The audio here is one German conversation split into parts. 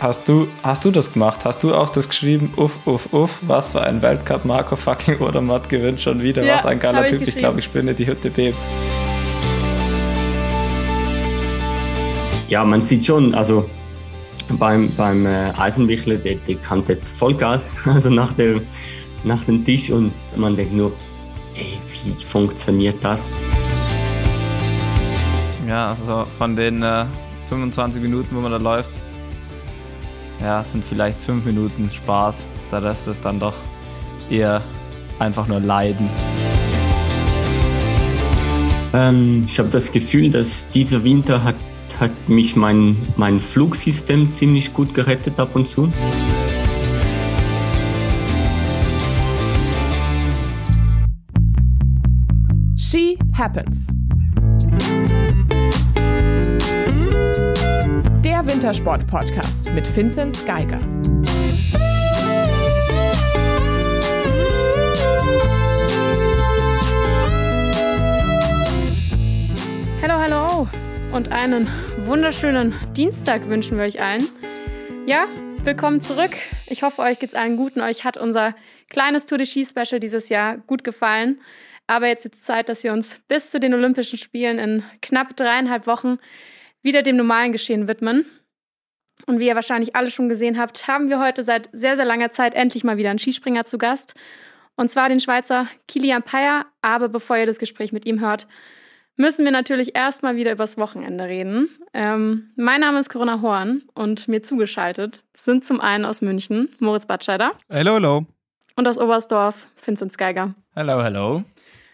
Hast du, hast du das gemacht? Hast du auch das geschrieben? Uff, uff, uff, was für ein Weltcup. Marco fucking Odermatt gewinnt schon wieder. Ja, was ein geiler hab ich Typ. Ich glaube, ich spinne, die Hütte bebt. Ja, man sieht schon, also beim, beim äh, Eisenwichler, der, der kannte Vollgas, also nach dem, nach dem Tisch und man denkt nur, ey, wie funktioniert das? Ja, also von den äh, 25 Minuten, wo man da läuft, ja, sind vielleicht 5 Minuten Spaß. Der Rest ist dann doch eher einfach nur Leiden. Ähm, ich habe das Gefühl, dass dieser Winter hat, hat mich mein, mein Flugsystem ziemlich gut gerettet ab und zu. She Happens. Der Wintersport-Podcast mit Vinzenz Geiger. Hallo, hallo und einen wunderschönen Dienstag wünschen wir euch allen. Ja, willkommen zurück. Ich hoffe, euch geht's allen gut und euch hat unser kleines Tour de Ski Special dieses Jahr gut gefallen. Aber jetzt ist Zeit, dass wir uns bis zu den Olympischen Spielen in knapp dreieinhalb Wochen wieder dem normalen Geschehen widmen. Und wie ihr wahrscheinlich alle schon gesehen habt, haben wir heute seit sehr, sehr langer Zeit endlich mal wieder einen Skispringer zu Gast. Und zwar den Schweizer Kilian Payer. Aber bevor ihr das Gespräch mit ihm hört, müssen wir natürlich erstmal wieder übers Wochenende reden. Ähm, mein Name ist Corinna Horn und mir zugeschaltet sind zum einen aus München Moritz Batscheider Hello, hello. und aus Oberstdorf Vincent Geiger. Hello, hello.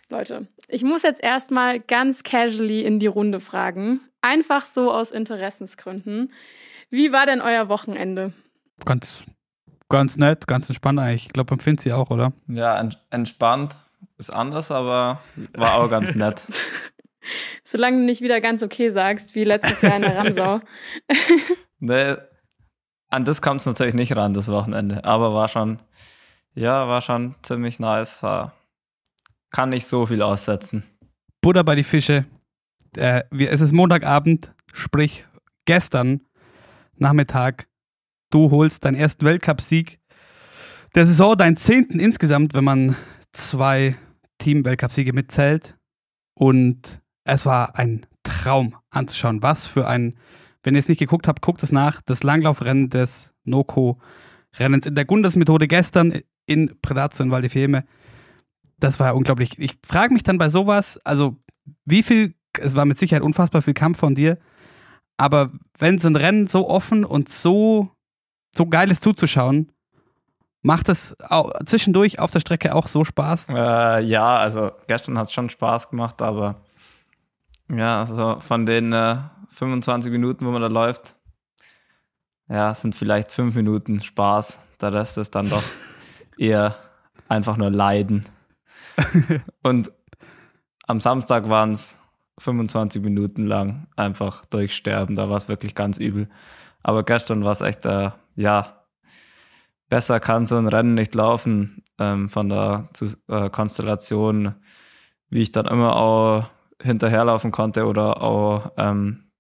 Leute, ich muss jetzt erstmal ganz casually in die Runde fragen. Einfach so aus Interessensgründen. Wie war denn euer Wochenende? Ganz, ganz nett, ganz entspannt eigentlich. Ich glaube, empfindet sie auch, oder? Ja, ent entspannt. Ist anders, aber war auch ganz nett. Solange du nicht wieder ganz okay sagst, wie letztes Jahr in der Ramsau. Nee, an das kommt es natürlich nicht ran, das Wochenende. Aber war schon, ja, war schon ziemlich nice. War, kann nicht so viel aussetzen. Butter bei die Fische. Äh, wir, es ist Montagabend, sprich gestern Nachmittag. Du holst deinen ersten Weltcupsieg der Saison, deinen zehnten insgesamt, wenn man zwei Team-Weltcupsiege mitzählt. Und es war ein Traum anzuschauen. Was für ein, wenn ihr es nicht geguckt habt, guckt es nach. Das Langlaufrennen des Noco-Rennens in der Gundesmethode gestern in Predazzo in Val di Fiemme. Das war unglaublich. Ich frage mich dann bei sowas, also wie viel, es war mit Sicherheit unfassbar viel Kampf von dir, aber wenn so ein Rennen so offen und so, so geil ist zuzuschauen, macht es zwischendurch auf der Strecke auch so Spaß? Äh, ja, also gestern hat es schon Spaß gemacht, aber ja, also von den äh, 25 Minuten, wo man da läuft, ja, sind vielleicht fünf Minuten Spaß. Der Rest ist dann doch eher einfach nur Leiden. Und am Samstag waren es 25 Minuten lang einfach durchsterben. Da war es wirklich ganz übel. Aber gestern war es echt, äh, ja, besser kann so ein Rennen nicht laufen ähm, von der Zu äh, Konstellation, wie ich dann immer auch hinterherlaufen konnte oder auch ähm,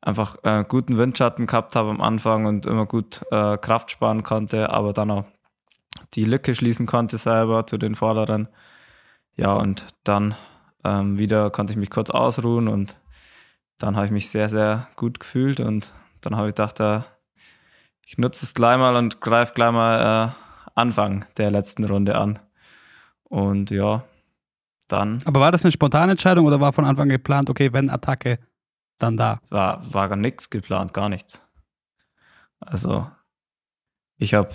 einfach äh, guten Windschatten gehabt habe am Anfang und immer gut äh, Kraft sparen konnte, aber dann auch die Lücke schließen konnte selber zu den Vorderen. Ja, und dann ähm, wieder konnte ich mich kurz ausruhen und dann habe ich mich sehr, sehr gut gefühlt und dann habe ich gedacht, äh, ich nutze es gleich mal und greife gleich mal äh, Anfang der letzten Runde an. Und ja, dann Aber war das eine spontane Entscheidung oder war von Anfang geplant, okay, wenn Attacke, dann da? es war, war gar nichts geplant, gar nichts. Also, ich habe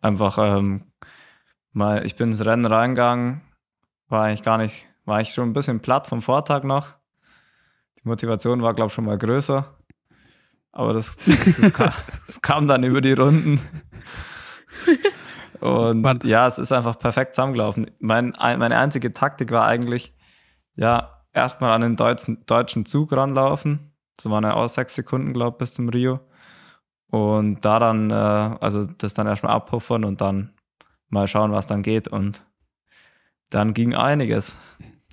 einfach ähm, mal, ich bin ins Rennen reingegangen, war eigentlich gar nicht, war ich schon ein bisschen platt vom Vortag noch. Die Motivation war, glaube ich, schon mal größer. Aber das, das, das, kam, das kam dann über die Runden. Und Wann- ja, es ist einfach perfekt zusammengelaufen. Mein, ein- meine einzige Taktik war eigentlich, ja, erstmal an den deutschen, deutschen Zug ranlaufen. Das waren ja auch sechs Sekunden, glaube ich, bis zum Rio. Und da dann, äh, also das dann erstmal abpuffern und dann mal schauen, was dann geht. Und dann ging einiges.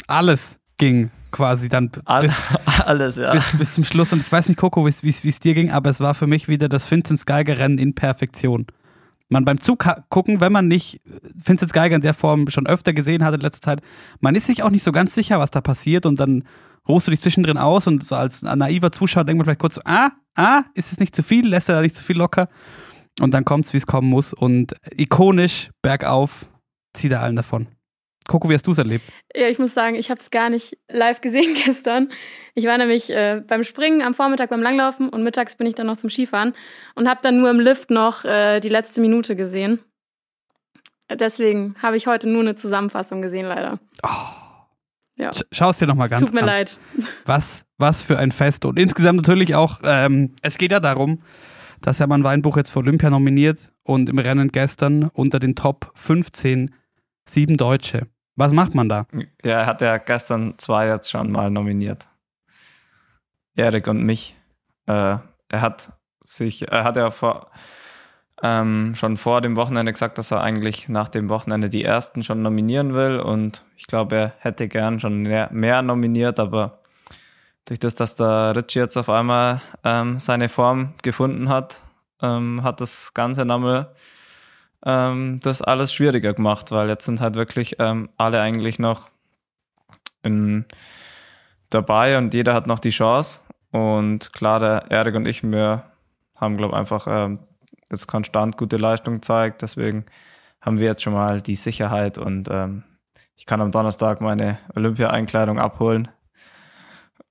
Alles durchging, quasi dann All, bis, alles, ja. bis, bis zum Schluss. Und ich weiß nicht, Coco, wie es dir ging, aber es war für mich wieder das Vincent Geiger-Rennen in Perfektion. Man beim Zug gucken, wenn man nicht Vincent Geiger in der Form schon öfter gesehen hat in letzter Zeit, man ist sich auch nicht so ganz sicher, was da passiert und dann ruhst du dich zwischendrin aus und so als naiver Zuschauer denkt man vielleicht kurz, ah, ah, ist es nicht zu viel, lässt er da nicht zu viel locker und dann kommt es, wie es kommen muss und ikonisch bergauf zieht er allen davon. Coco, wie hast du es erlebt? Ja, ich muss sagen, ich habe es gar nicht live gesehen gestern. Ich war nämlich äh, beim Springen am Vormittag beim Langlaufen und mittags bin ich dann noch zum Skifahren und habe dann nur im Lift noch äh, die letzte Minute gesehen. Deswegen habe ich heute nur eine Zusammenfassung gesehen, leider. Oh. Ja. Schau es dir nochmal ganz Tut mir an. leid. Was, was für ein Fest. Und insgesamt natürlich auch, ähm, es geht ja darum, dass Hermann Weinbuch jetzt für Olympia nominiert und im Rennen gestern unter den Top 15 sieben Deutsche. Was macht man da? Ja, er hat ja gestern zwei jetzt schon mal nominiert. Erik und mich. Äh, er hat sich, er hat ja vor, ähm, schon vor dem Wochenende gesagt, dass er eigentlich nach dem Wochenende die ersten schon nominieren will. Und ich glaube, er hätte gern schon mehr, mehr nominiert, aber durch das, dass der Ritchie jetzt auf einmal ähm, seine Form gefunden hat, ähm, hat das Ganze nochmal ähm, das alles schwieriger gemacht, weil jetzt sind halt wirklich ähm, alle eigentlich noch in, dabei und jeder hat noch die Chance. Und klar, der Erik und ich, wir haben, glaube ich, einfach ähm, jetzt konstant gute Leistung gezeigt. Deswegen haben wir jetzt schon mal die Sicherheit und ähm, ich kann am Donnerstag meine Olympia-Einkleidung abholen.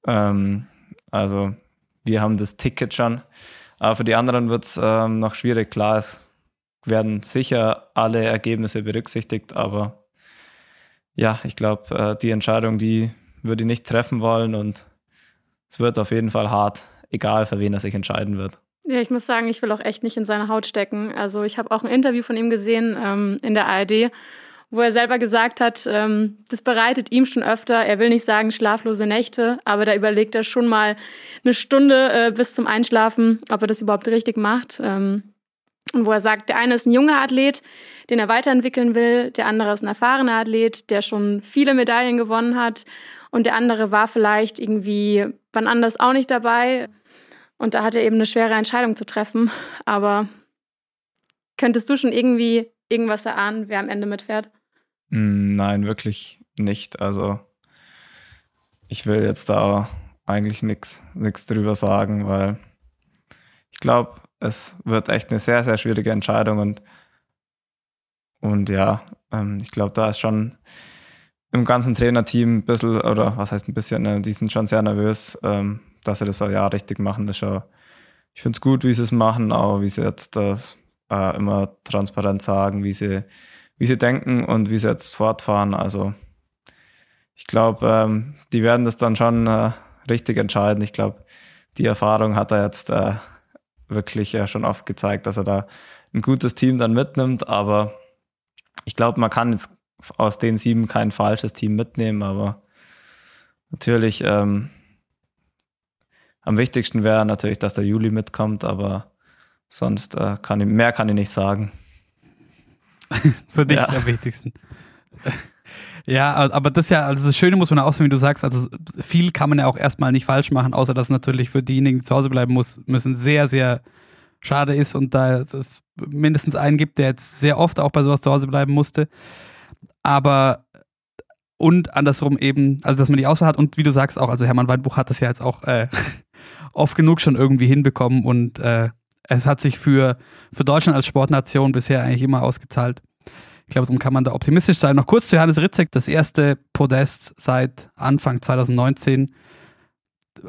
Ähm, also wir haben das Ticket schon. Aber für die anderen wird es ähm, noch schwierig. Klar, es werden sicher alle Ergebnisse berücksichtigt, aber ja, ich glaube, äh, die Entscheidung, die würde ich nicht treffen wollen und es wird auf jeden Fall hart, egal für wen er sich entscheiden wird. Ja, ich muss sagen, ich will auch echt nicht in seine Haut stecken. Also ich habe auch ein Interview von ihm gesehen ähm, in der ARD, wo er selber gesagt hat, ähm, das bereitet ihm schon öfter. Er will nicht sagen schlaflose Nächte, aber da überlegt er schon mal eine Stunde äh, bis zum Einschlafen, ob er das überhaupt richtig macht. Ähm, und wo er sagt, der eine ist ein junger Athlet, den er weiterentwickeln will, der andere ist ein erfahrener Athlet, der schon viele Medaillen gewonnen hat und der andere war vielleicht irgendwie wann anders auch nicht dabei. Und da hat er eben eine schwere Entscheidung zu treffen. Aber könntest du schon irgendwie irgendwas erahnen, wer am Ende mitfährt? Hm, nein, wirklich nicht. Also ich will jetzt da eigentlich nichts drüber sagen, weil ich glaube, es wird echt eine sehr, sehr schwierige Entscheidung und, und ja, ähm, ich glaube, da ist schon im ganzen Trainerteam ein bisschen, oder was heißt ein bisschen, äh, die sind schon sehr nervös, ähm, dass sie das auch ja richtig machen. Das schon, ich finde es gut, wie sie es machen, aber wie sie jetzt das äh, immer transparent sagen, wie sie, wie sie denken und wie sie jetzt fortfahren. Also ich glaube, ähm, die werden das dann schon äh, richtig entscheiden. Ich glaube, die Erfahrung hat er jetzt äh, wirklich ja schon oft gezeigt, dass er da ein gutes Team dann mitnimmt. Aber ich glaube, man kann jetzt aus den sieben kein falsches Team mitnehmen, aber natürlich ähm, am wichtigsten wäre natürlich, dass der Juli mitkommt, aber sonst äh, kann ich, mehr kann ich nicht sagen. Für dich ja. am wichtigsten. Ja, aber das ist ja, also das Schöne muss man auch sehen, wie du sagst, also viel kann man ja auch erstmal nicht falsch machen, außer dass natürlich für diejenigen, die zu Hause bleiben muss, müssen, sehr, sehr schade ist und da es mindestens einen gibt, der jetzt sehr oft auch bei sowas zu Hause bleiben musste. Aber und andersrum eben, also dass man die Auswahl hat und wie du sagst auch, also Hermann Waldbuch hat das ja jetzt auch äh, oft genug schon irgendwie hinbekommen und äh, es hat sich für, für Deutschland als Sportnation bisher eigentlich immer ausgezahlt. Ich glaube, darum kann man da optimistisch sein. Noch kurz zu Johannes Ritzek, das erste Podest seit Anfang 2019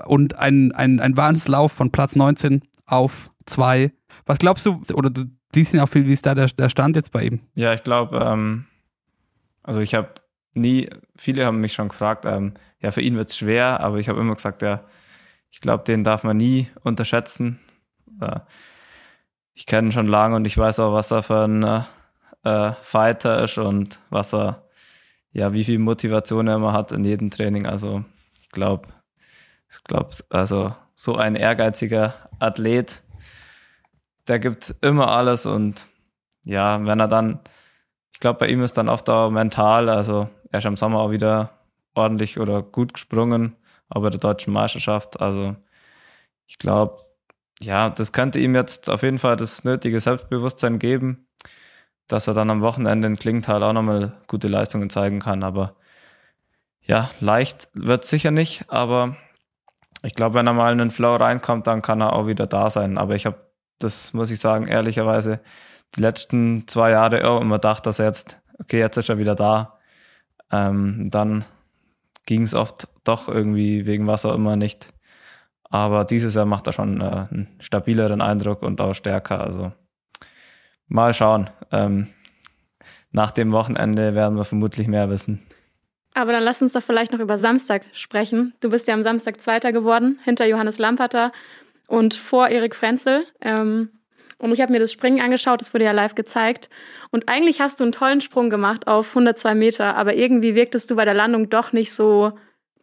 und ein, ein, ein Wahnsinnslauf von Platz 19 auf 2. Was glaubst du, oder du siehst ja auch viel, wie ist da der, der Stand jetzt bei ihm? Ja, ich glaube, ähm, also ich habe nie, viele haben mich schon gefragt, ähm, ja, für ihn wird es schwer, aber ich habe immer gesagt, ja, ich glaube, den darf man nie unterschätzen. Äh, ich kenne ihn schon lange und ich weiß auch, was er für ein äh, Fighter ist und was er, ja, wie viel Motivation er immer hat in jedem Training. Also ich glaube, ich glaube, also so ein ehrgeiziger Athlet, der gibt immer alles und ja, wenn er dann, ich glaube, bei ihm ist dann oft auch mental, also er ist im Sommer auch wieder ordentlich oder gut gesprungen, auch bei der deutschen Meisterschaft. Also ich glaube, ja, das könnte ihm jetzt auf jeden Fall das nötige Selbstbewusstsein geben, dass er dann am Wochenende in Klingenthal auch nochmal gute Leistungen zeigen kann. Aber ja, leicht wird sicher nicht, aber ich glaube, wenn er mal in den Flow reinkommt, dann kann er auch wieder da sein. Aber ich habe, das muss ich sagen, ehrlicherweise, die letzten zwei Jahre auch immer gedacht, dass er jetzt, okay, jetzt ist er wieder da. Ähm, dann ging es oft doch irgendwie wegen was auch immer nicht. Aber dieses Jahr macht er schon äh, einen stabileren Eindruck und auch stärker. Also mal schauen. Ähm, nach dem Wochenende werden wir vermutlich mehr wissen. Aber dann lass uns doch vielleicht noch über Samstag sprechen. Du bist ja am Samstag Zweiter geworden, hinter Johannes Lamperter und vor Erik Frenzel. Ähm, und ich habe mir das Springen angeschaut, das wurde ja live gezeigt. Und eigentlich hast du einen tollen Sprung gemacht auf 102 Meter, aber irgendwie wirktest du bei der Landung doch nicht so,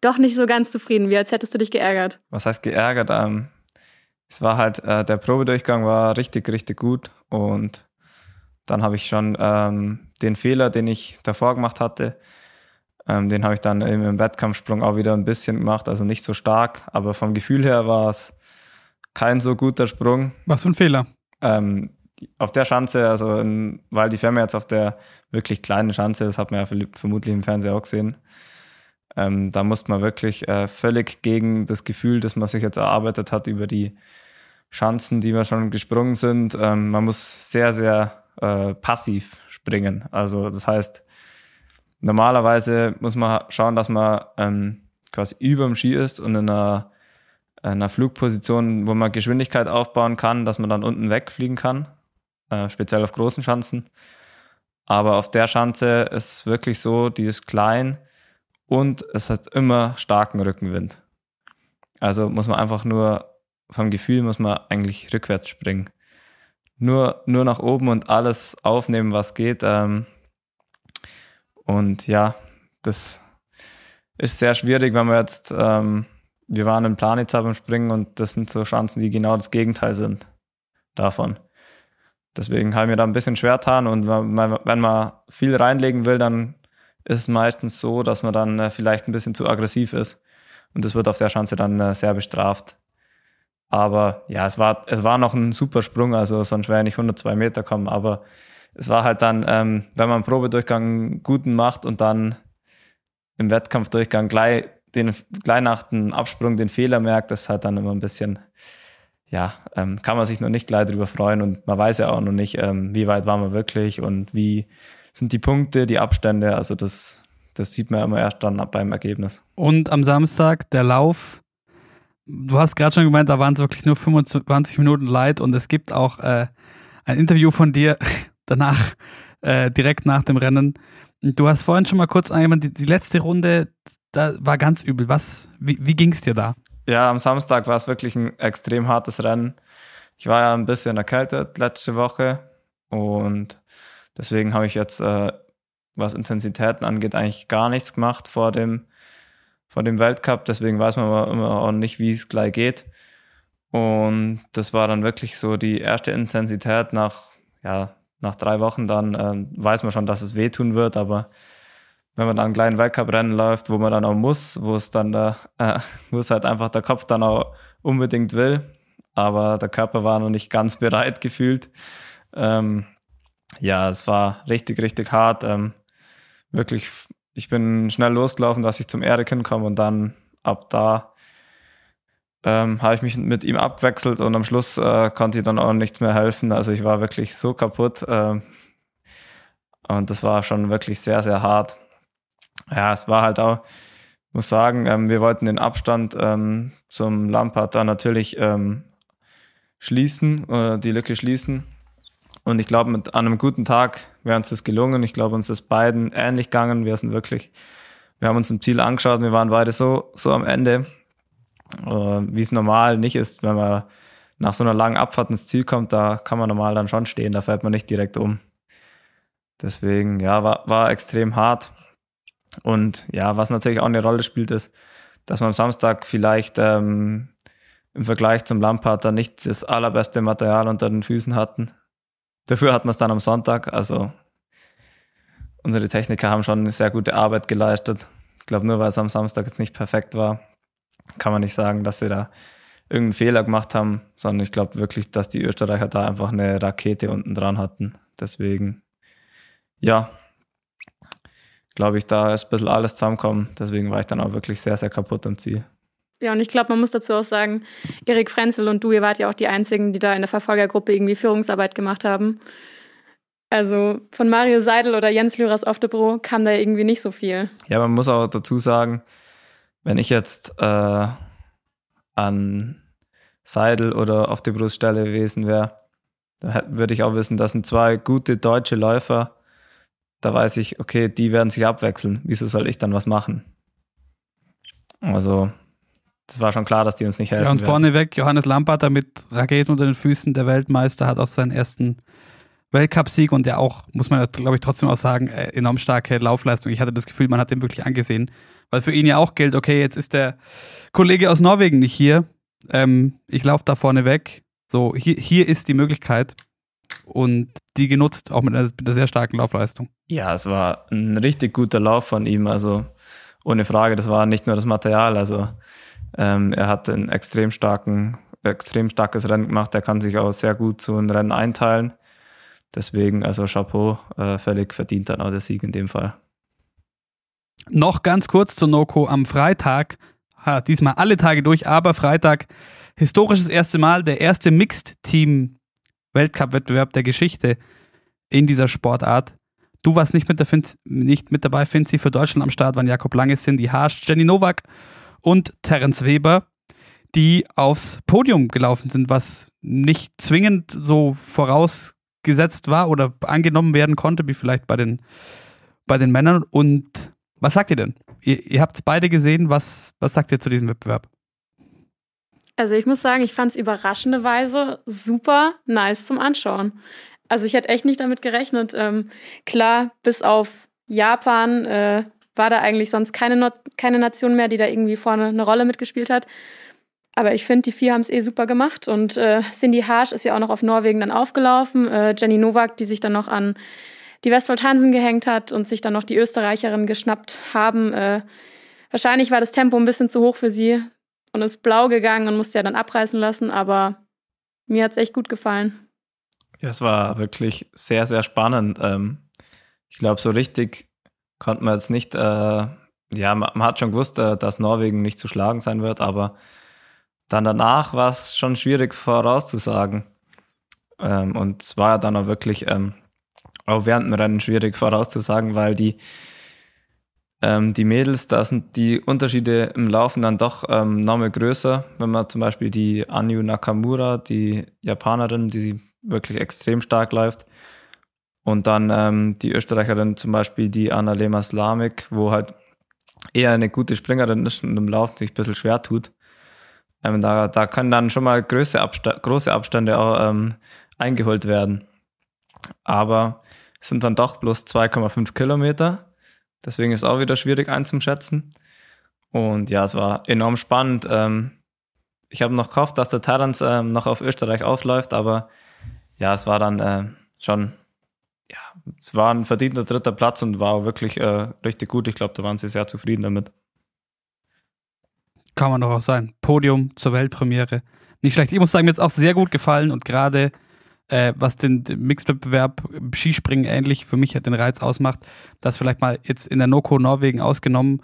doch nicht so ganz zufrieden, wie als hättest du dich geärgert. Was heißt geärgert? Ähm, es war halt, äh, der Probedurchgang war richtig, richtig gut. Und dann habe ich schon ähm, den Fehler, den ich davor gemacht hatte, ähm, den habe ich dann im Wettkampfsprung auch wieder ein bisschen gemacht, also nicht so stark, aber vom Gefühl her war es kein so guter Sprung. Was für ein Fehler? Ähm, auf der Schanze, also in, weil die Firma jetzt auf der wirklich kleinen Schanze, das hat man ja vermutlich im Fernsehen auch gesehen, ähm, da musste man wirklich äh, völlig gegen das Gefühl, das man sich jetzt erarbeitet hat über die Schanzen, die wir schon gesprungen sind. Ähm, man muss sehr, sehr äh, passiv springen. Also das heißt, normalerweise muss man schauen, dass man ähm, quasi über dem Ski ist und in einer, einer Flugposition, wo man Geschwindigkeit aufbauen kann, dass man dann unten wegfliegen kann, äh, speziell auf großen Schanzen. Aber auf der Schanze ist es wirklich so, die ist klein und es hat immer starken Rückenwind. Also muss man einfach nur vom Gefühl muss man eigentlich rückwärts springen. Nur, nur nach oben und alles aufnehmen, was geht. Ähm, und ja, das ist sehr schwierig, wenn wir jetzt, ähm, wir waren in Planitz beim Springen und das sind so Chancen, die genau das Gegenteil sind davon. Deswegen habe ich mir da ein bisschen schwer getan und wenn man viel reinlegen will, dann ist es meistens so, dass man dann äh, vielleicht ein bisschen zu aggressiv ist und das wird auf der Chance dann äh, sehr bestraft. Aber ja, es war, es war noch ein super Sprung, also sonst wäre ich nicht 102 Meter kommen, aber es war halt dann, ähm, wenn man einen Probedurchgang guten macht und dann im Wettkampfdurchgang gleich, den, gleich nach dem Absprung den Fehler merkt, das ist halt dann immer ein bisschen, ja, ähm, kann man sich noch nicht gleich drüber freuen und man weiß ja auch noch nicht, ähm, wie weit waren wir wirklich und wie sind die Punkte, die Abstände, also das, das sieht man immer erst dann beim Ergebnis. Und am Samstag der Lauf, du hast gerade schon gemeint, da waren es wirklich nur 25 Minuten Light und es gibt auch äh, ein Interview von dir, danach, äh, direkt nach dem Rennen. Du hast vorhin schon mal kurz eingewandt, die, die letzte Runde, da war ganz übel. Was, wie, wie ging es dir da? Ja, am Samstag war es wirklich ein extrem hartes Rennen. Ich war ja ein bisschen erkältet letzte Woche und deswegen habe ich jetzt, äh, was Intensitäten angeht, eigentlich gar nichts gemacht vor dem, vor dem Weltcup. Deswegen weiß man immer auch nicht, wie es gleich geht. Und das war dann wirklich so die erste Intensität nach ja, nach drei Wochen dann äh, weiß man schon, dass es wehtun wird, aber wenn man dann einen kleinen Weltcup-Rennen läuft, wo man dann auch muss, wo es dann, äh, wo es halt einfach der Kopf dann auch unbedingt will, aber der Körper war noch nicht ganz bereit gefühlt. Ähm, ja, es war richtig, richtig hart. Ähm, wirklich, ich bin schnell losgelaufen, dass ich zum Erik hinkomme und dann ab da ähm, habe ich mich mit ihm abwechselt und am Schluss äh, konnte ich dann auch nichts mehr helfen. Also ich war wirklich so kaputt äh, und das war schon wirklich sehr, sehr hart. Ja, es war halt auch, muss sagen, ähm, wir wollten den Abstand ähm, zum Lampard da natürlich ähm, schließen oder die Lücke schließen. Und ich glaube, mit an einem guten Tag wäre uns das gelungen. Ich glaube, uns ist beiden ähnlich gegangen. Wir sind wirklich, wir haben uns im Ziel angeschaut, wir waren beide so, so am Ende äh, wie es normal nicht ist, wenn man nach so einer langen Abfahrt ins Ziel kommt, da kann man normal dann schon stehen, da fällt man nicht direkt um. Deswegen, ja, war, war extrem hart. Und ja, was natürlich auch eine Rolle spielt, ist, dass man am Samstag vielleicht ähm, im Vergleich zum Lampard dann nicht das allerbeste Material unter den Füßen hatten. Dafür hat man es dann am Sonntag. Also unsere Techniker haben schon eine sehr gute Arbeit geleistet glaube, nur weil es am Samstag jetzt nicht perfekt war, kann man nicht sagen, dass sie da irgendeinen Fehler gemacht haben, sondern ich glaube wirklich, dass die Österreicher da einfach eine Rakete unten dran hatten. Deswegen, ja, glaube ich, da ist ein bisschen alles zusammenkommen. Deswegen war ich dann auch wirklich sehr, sehr kaputt am Ziel. Ja, und ich glaube, man muss dazu auch sagen, Erik Frenzel und du, ihr wart ja auch die Einzigen, die da in der Verfolgergruppe irgendwie Führungsarbeit gemacht haben. Also von Mario Seidel oder Jens Lüras auf der Bro kam da irgendwie nicht so viel. Ja, man muss auch dazu sagen, wenn ich jetzt äh, an Seidel oder auf der Bruststelle gewesen wäre, dann würde ich auch wissen, das sind zwei gute deutsche Läufer. Da weiß ich, okay, die werden sich abwechseln. Wieso soll ich dann was machen? Also, das war schon klar, dass die uns nicht helfen. Ja, und werden. vorneweg Johannes Lamparter mit Raketen unter den Füßen, der Weltmeister, hat auch seinen ersten Weltcupsieg und der auch, muss man glaube ich trotzdem auch sagen, äh, enorm starke Laufleistung. Ich hatte das Gefühl, man hat den wirklich angesehen, weil für ihn ja auch gilt, okay, jetzt ist der Kollege aus Norwegen nicht hier, ähm, ich laufe da vorne weg. So, hier, hier ist die Möglichkeit und die genutzt, auch mit einer, mit einer sehr starken Laufleistung. Ja, es war ein richtig guter Lauf von ihm, also ohne Frage, das war nicht nur das Material, also ähm, er hat ein extrem starken, extrem starkes Rennen gemacht, er kann sich auch sehr gut zu einem Rennen einteilen. Deswegen, also Chapeau, äh, völlig verdient dann auch der Sieg in dem Fall. Noch ganz kurz zu Noko am Freitag. Ha, diesmal alle Tage durch, aber Freitag historisches erste Mal, der erste Mixed-Team-Weltcup-Wettbewerb der Geschichte in dieser Sportart. Du warst nicht mit, der Fin nicht mit dabei, Finzi. Für Deutschland am Start waren Jakob Lange, Cindy Haas, Jenny Nowak und Terence Weber, die aufs Podium gelaufen sind, was nicht zwingend so voraus gesetzt war oder angenommen werden konnte, wie vielleicht bei den, bei den Männern. Und was sagt ihr denn? Ihr, ihr habt beide gesehen. Was, was sagt ihr zu diesem Wettbewerb? Also ich muss sagen, ich fand es überraschenderweise super nice zum Anschauen. Also ich hätte echt nicht damit gerechnet. Ähm, klar, bis auf Japan äh, war da eigentlich sonst keine, no keine Nation mehr, die da irgendwie vorne eine Rolle mitgespielt hat. Aber ich finde, die vier haben es eh super gemacht. Und äh, Cindy Harsch ist ja auch noch auf Norwegen dann aufgelaufen. Äh, Jenny Nowak, die sich dann noch an die Westfold Hansen gehängt hat und sich dann noch die Österreicherin geschnappt haben. Äh, wahrscheinlich war das Tempo ein bisschen zu hoch für sie und ist blau gegangen und musste ja dann abreißen lassen. Aber mir hat es echt gut gefallen. Ja, es war wirklich sehr, sehr spannend. Ähm, ich glaube, so richtig konnte man jetzt nicht, äh, ja, man, hat schon gewusst, äh, dass Norwegen nicht zu schlagen sein wird, aber dann danach war es schon schwierig vorauszusagen. Ähm, und es war ja dann auch wirklich ähm, auch während dem Rennen schwierig vorauszusagen, weil die, ähm, die Mädels, da sind die Unterschiede im Laufen dann doch ähm, nochmal größer. Wenn man zum Beispiel die Anyu Nakamura, die Japanerin, die wirklich extrem stark läuft, und dann ähm, die Österreicherin zum Beispiel, die Annalena Slamik, wo halt eher eine gute Springerin ist und im Laufen sich ein bisschen schwer tut. Ähm, da, da können dann schon mal große, Absta große Abstände auch ähm, eingeholt werden. Aber es sind dann doch bloß 2,5 Kilometer. Deswegen ist auch wieder schwierig einzuschätzen. Und ja, es war enorm spannend. Ähm, ich habe noch gehofft, dass der Terrence ähm, noch auf Österreich aufläuft, aber ja, es war dann äh, schon, ja, es war ein verdienter dritter Platz und war wirklich äh, richtig gut. Ich glaube, da waren sie sehr zufrieden damit. Kann man doch auch sein. Podium zur Weltpremiere. Nicht schlecht. Ich muss sagen, mir hat es auch sehr gut gefallen und gerade äh, was den, Mixed-Wettbewerb Skispringen ähnlich für mich den Reiz ausmacht, dass vielleicht mal jetzt in der Noko Norwegen ausgenommen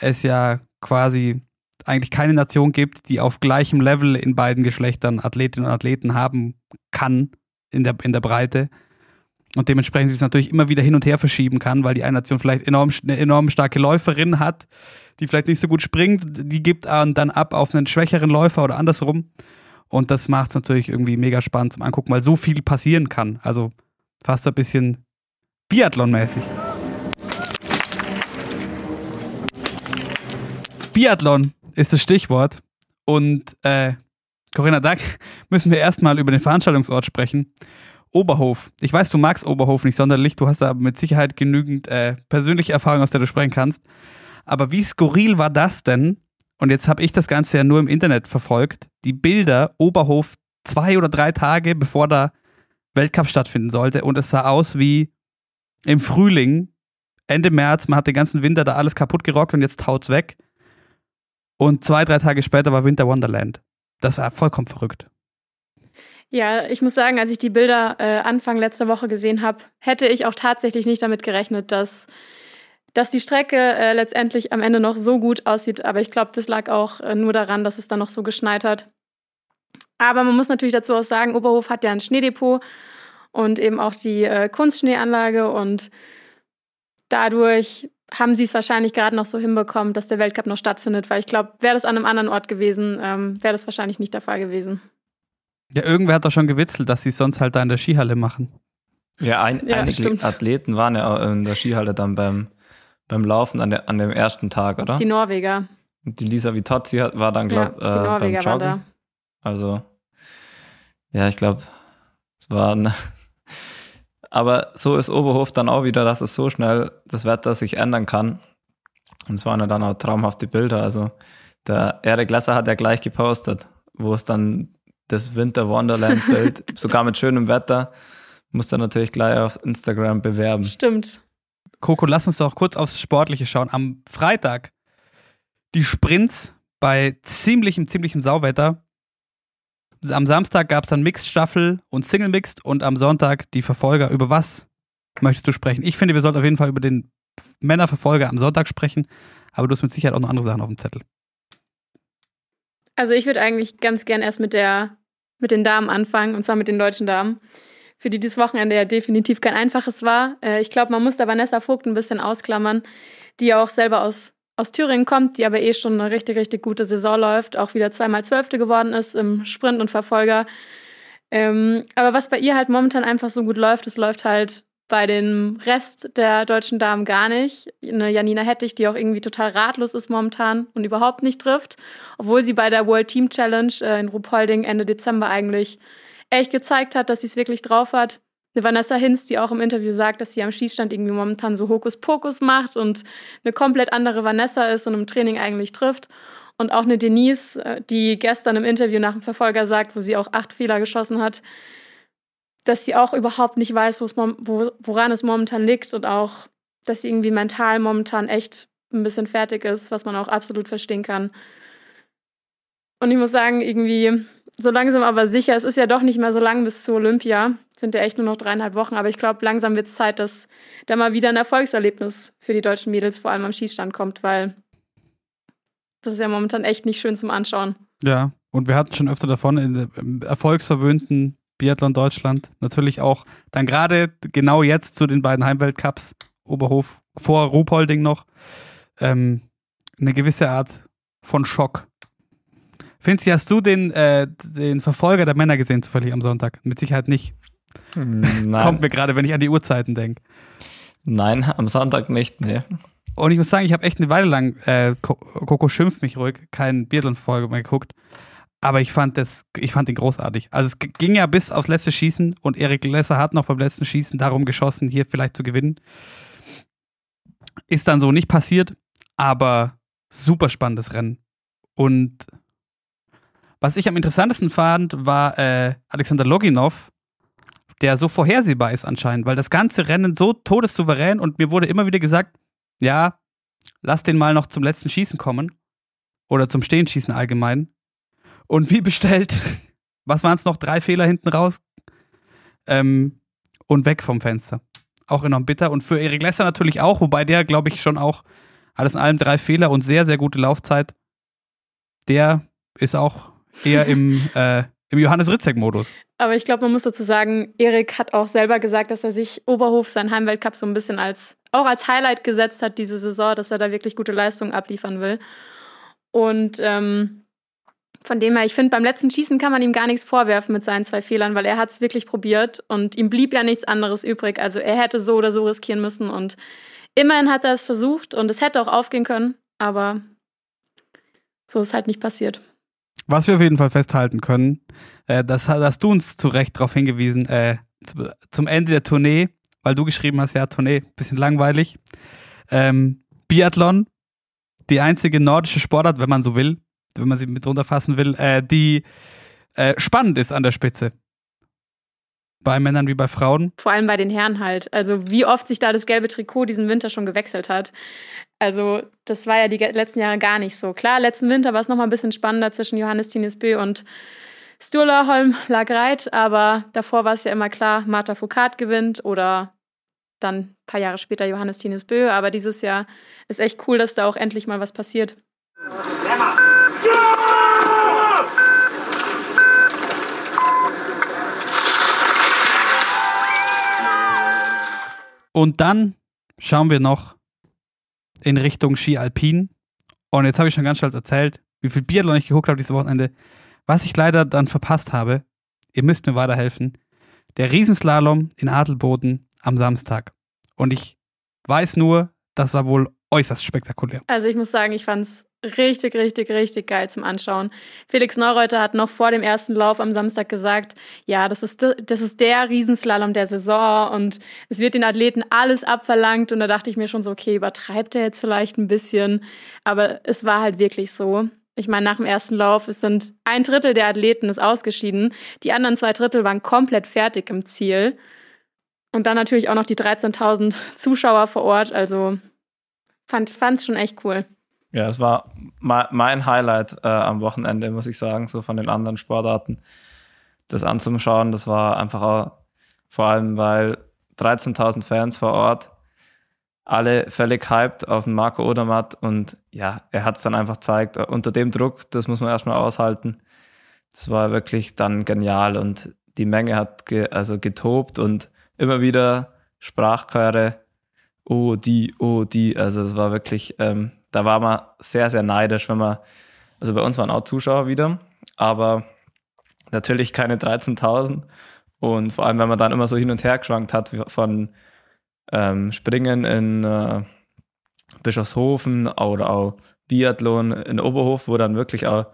es ja quasi eigentlich keine Nation gibt, die auf gleichem Level in beiden Geschlechtern Athletinnen und Athleten haben kann in der, in der Breite und dementsprechend sich natürlich immer wieder hin und her verschieben kann, weil die eine Nation vielleicht enorm, eine enorm starke Läuferin hat, die vielleicht nicht so gut springt, die gibt dann ab auf einen schwächeren Läufer oder andersrum. Und das macht es natürlich irgendwie mega spannend zum Angucken, weil so viel passieren kann. Also fast ein bisschen Biathlon-mäßig. Biathlon ist das Stichwort. Und äh, Corinna, da müssen wir erstmal über den Veranstaltungsort sprechen. Oberhof. Ich weiß, du magst Oberhof nicht sonderlich. Du hast da mit Sicherheit genügend äh, persönliche Erfahrung, aus der du sprechen kannst. Aber wie skurril war das denn? Und jetzt habe ich das Ganze ja nur im Internet verfolgt. Die Bilder Oberhof zwei oder drei Tage bevor da Weltcup stattfinden sollte. Und es sah aus wie im Frühling Ende März, man hat den ganzen Winter da alles kaputt gerockt und jetzt taut's weg. Und zwei, drei Tage später war Winter Wonderland. Das war vollkommen verrückt. Ja, ich muss sagen, als ich die Bilder äh, Anfang letzter Woche gesehen habe, hätte ich auch tatsächlich nicht damit gerechnet, dass, dass die Strecke äh, letztendlich am Ende noch so gut aussieht. Aber ich glaube, das lag auch äh, nur daran, dass es dann noch so geschneit hat. Aber man muss natürlich dazu auch sagen, Oberhof hat ja ein Schneedepot und eben auch die äh, Kunstschneeanlage und dadurch haben sie es wahrscheinlich gerade noch so hinbekommen, dass der Weltcup noch stattfindet, weil ich glaube, wäre das an einem anderen Ort gewesen, ähm, wäre das wahrscheinlich nicht der Fall gewesen. Ja, irgendwer hat doch schon gewitzelt, dass sie es sonst halt da in der Skihalle machen. Ja, ein, Ja, einige stimmt. Athleten waren ja auch in der Skihalle dann beim, beim Laufen an, der, an dem ersten Tag, oder? Die Norweger. Und die Lisa Vitozzi war dann, Ja, glaube die äh, beim Norweger waren Joggen. da. Also, ja, ich glaube, es war ein Aber so ist Oberhof dann auch wieder, dass es so schnell das Wetter sich ändern kann. Und es waren ja dann auch traumhafte Bilder. Also der Erik Lesser hat ja gleich gepostet, wo es dann das Winter Wonderland Bild, sogar mit schönem Wetter, muss dann natürlich gleich auf Instagram bewerben. Stimmt. Coco, lass uns doch kurz aufs Sportliche schauen. Am Freitag die Sprints bei ziemlichem, ziemlichem Sauwetter. Am Samstag gab es dann Mixed-Staffel und Single-Mixed und am Sonntag die Verfolger. Über was möchtest du sprechen? Ich finde, wir sollten auf jeden Fall über den Männerverfolger am Sonntag sprechen, aber du hast mit Sicherheit auch noch andere Sachen auf dem Zettel. Also ich würde eigentlich ganz gern erst mit der mit den Damen anfangen, und zwar mit den deutschen Damen, für die dieses Wochenende ja definitiv kein einfaches war. Äh, ich glaube, man muss da Vanessa Vogt ein bisschen ausklammern, die ja auch selber aus, aus Thüringen kommt, die aber eh schon eine richtig, richtig gute Saison läuft, auch wieder zweimal Zwölfte geworden ist im Sprint und Verfolger. Ähm, aber was bei ihr halt momentan einfach so gut läuft, es läuft halt bei dem Rest der deutschen Damen gar nicht. Eine Janina Hettich, die auch irgendwie total ratlos ist momentan und überhaupt nicht trifft, obwohl sie bei der World Team Challenge äh, in Ruhpolding Ende Dezember eigentlich echt gezeigt hat, dass sie es wirklich drauf hat. Eine Vanessa Hinz, die auch im Interview sagt, dass sie am Schießstand irgendwie momentan so Hokuspokus macht und eine komplett andere Vanessa ist und im Training eigentlich trifft. Und auch eine Denise, äh, die gestern im Interview nach dem Verfolger sagt, wo sie auch acht Fehler geschossen hat, dass sie auch überhaupt nicht weiß, wo, woran es momentan liegt und auch, dass sie irgendwie mental momentan echt ein bisschen fertig ist, was man auch absolut verstehen kann. Und ich muss sagen, irgendwie so langsam aber sicher, es ist ja doch nicht mehr so lang bis zu Olympia, sind ja echt nur noch dreieinhalb Wochen, aber ich glaube, langsam wird es Zeit, dass da mal wieder ein Erfolgserlebnis für die deutschen Mädels vor allem am Schießstand kommt, weil das ist ja momentan echt nicht schön zum Anschauen. Ja, und wir hatten schon öfter davon in erfolgsverwöhnten Biathlon Deutschland. Natürlich auch dann gerade genau jetzt zu den beiden Heimweltcups, Oberhof vor Ruhpolding noch, ähm, eine gewisse Art von Schock. Finzi, hast du den, äh, den Verfolger der Männer gesehen, zufällig am Sonntag? Mit Sicherheit nicht. Nein, Kommt mir gerade, wenn ich an die Uhrzeiten denke. nein, am Sonntag nicht, nee. Und ich muss sagen, ich habe echt eine Weile lang, äh, Co- Coco schimpft mich ruhig, keinen Biathlon-Folge mehr geguckt. Aber ich fand das, ich fand den großartig. Also es ging ja bis aufs letzte Schießen und Erik Lesser hat noch beim letzten Schießen darum geschossen, hier vielleicht zu gewinnen. Ist dann so nicht passiert, aber super spannendes Rennen. Und was ich am interessantesten fand, war äh, Alexander Loginov, der so vorhersehbar ist anscheinend, weil das ganze Rennen so todessouverän und mir wurde immer wieder gesagt, ja, lass den mal noch zum letzten Schießen kommen. Oder zum Stehenschießen allgemein. Und wie bestellt, was waren es noch? Drei Fehler hinten raus. Ähm, und weg vom Fenster. Auch enorm bitter. Und für Erik Lesser natürlich auch, wobei der, glaube ich, schon auch alles in allem drei Fehler und sehr, sehr gute Laufzeit. Der ist auch eher im, äh, im Johannes Ritzek-Modus. Aber ich glaube, man muss dazu sagen, Erik hat auch selber gesagt, dass er sich Oberhof, seinen Heimweltcup, so ein bisschen als, auch als Highlight gesetzt hat, diese Saison, dass er da wirklich gute Leistungen abliefern will. Und ähm, von dem her, ich finde, beim letzten Schießen kann man ihm gar nichts vorwerfen mit seinen zwei Fehlern, weil er hat es wirklich probiert und ihm blieb ja nichts anderes übrig. Also er hätte so oder so riskieren müssen und immerhin hat er es versucht und es hätte auch aufgehen können, aber so ist halt nicht passiert. Was wir auf jeden Fall festhalten können, äh, das ha- hast du uns zu Recht darauf hingewiesen, äh, zu, zum Ende der Tournee, weil du geschrieben hast, ja, Tournee, bisschen langweilig. Ähm, Biathlon, die einzige nordische Sportart, wenn man so will, wenn man sie mit runterfassen will, äh, die äh, spannend ist an der Spitze. bei Männern wie bei Frauen. Vor allem bei den Herren halt. Also wie oft sich da das gelbe Trikot diesen Winter schon gewechselt hat. Also das war ja die letzten Jahre gar nicht so. Klar, letzten Winter war es nochmal ein bisschen spannender zwischen Johannes Tinisbö und Sturla Holm Lagreit, aber davor war es ja immer klar, Marta Foucault gewinnt oder dann ein paar Jahre später Johannes Tinisbö. Aber dieses Jahr ist echt cool, dass da auch endlich mal was passiert. Und dann schauen wir noch in Richtung Ski Alpin. Und jetzt habe ich schon ganz stolz erzählt, wie viel Biathlon ich geguckt habe dieses Wochenende. Was ich leider dann verpasst habe, ihr müsst mir weiterhelfen, der Riesenslalom in Adelboden am Samstag. Und ich weiß nur, das war wohl äußerst spektakulär. Also ich muss sagen, ich fand es richtig, richtig, richtig geil zum Anschauen. Felix Neureuter hat noch vor dem ersten Lauf am Samstag gesagt, ja, das ist, das ist der Riesenslalom der Saison und es wird den Athleten alles abverlangt. Und da dachte ich mir schon so, okay, übertreibt er jetzt vielleicht ein bisschen. Aber es war halt wirklich so. Ich meine, nach dem ersten Lauf, es sind ein Drittel der Athleten ist ausgeschieden. Die anderen zwei Drittel waren komplett fertig im Ziel. Und dann natürlich auch noch die 13.000 Zuschauer vor Ort. Also fand es schon echt cool. Ja, es war mein Highlight äh, am Wochenende, muss ich sagen, so von den anderen Sportarten. Das anzuschauen, das war einfach auch, vor allem, weil 13.000 Fans vor Ort, alle völlig hyped auf den Marco Odermatt und ja, er hat es dann einfach gezeigt, unter dem Druck, das muss man erstmal aushalten. Das war wirklich dann genial und die Menge hat ge also getobt und immer wieder Sprachchöre, oh die, oh die, also es war wirklich ähm, da war man sehr, sehr neidisch, wenn man, also bei uns waren auch Zuschauer wieder, aber natürlich keine 13.000 und vor allem, wenn man dann immer so hin und her geschwankt hat von ähm, Springen in äh, Bischofshofen oder auch Biathlon in Oberhof, wo dann wirklich auch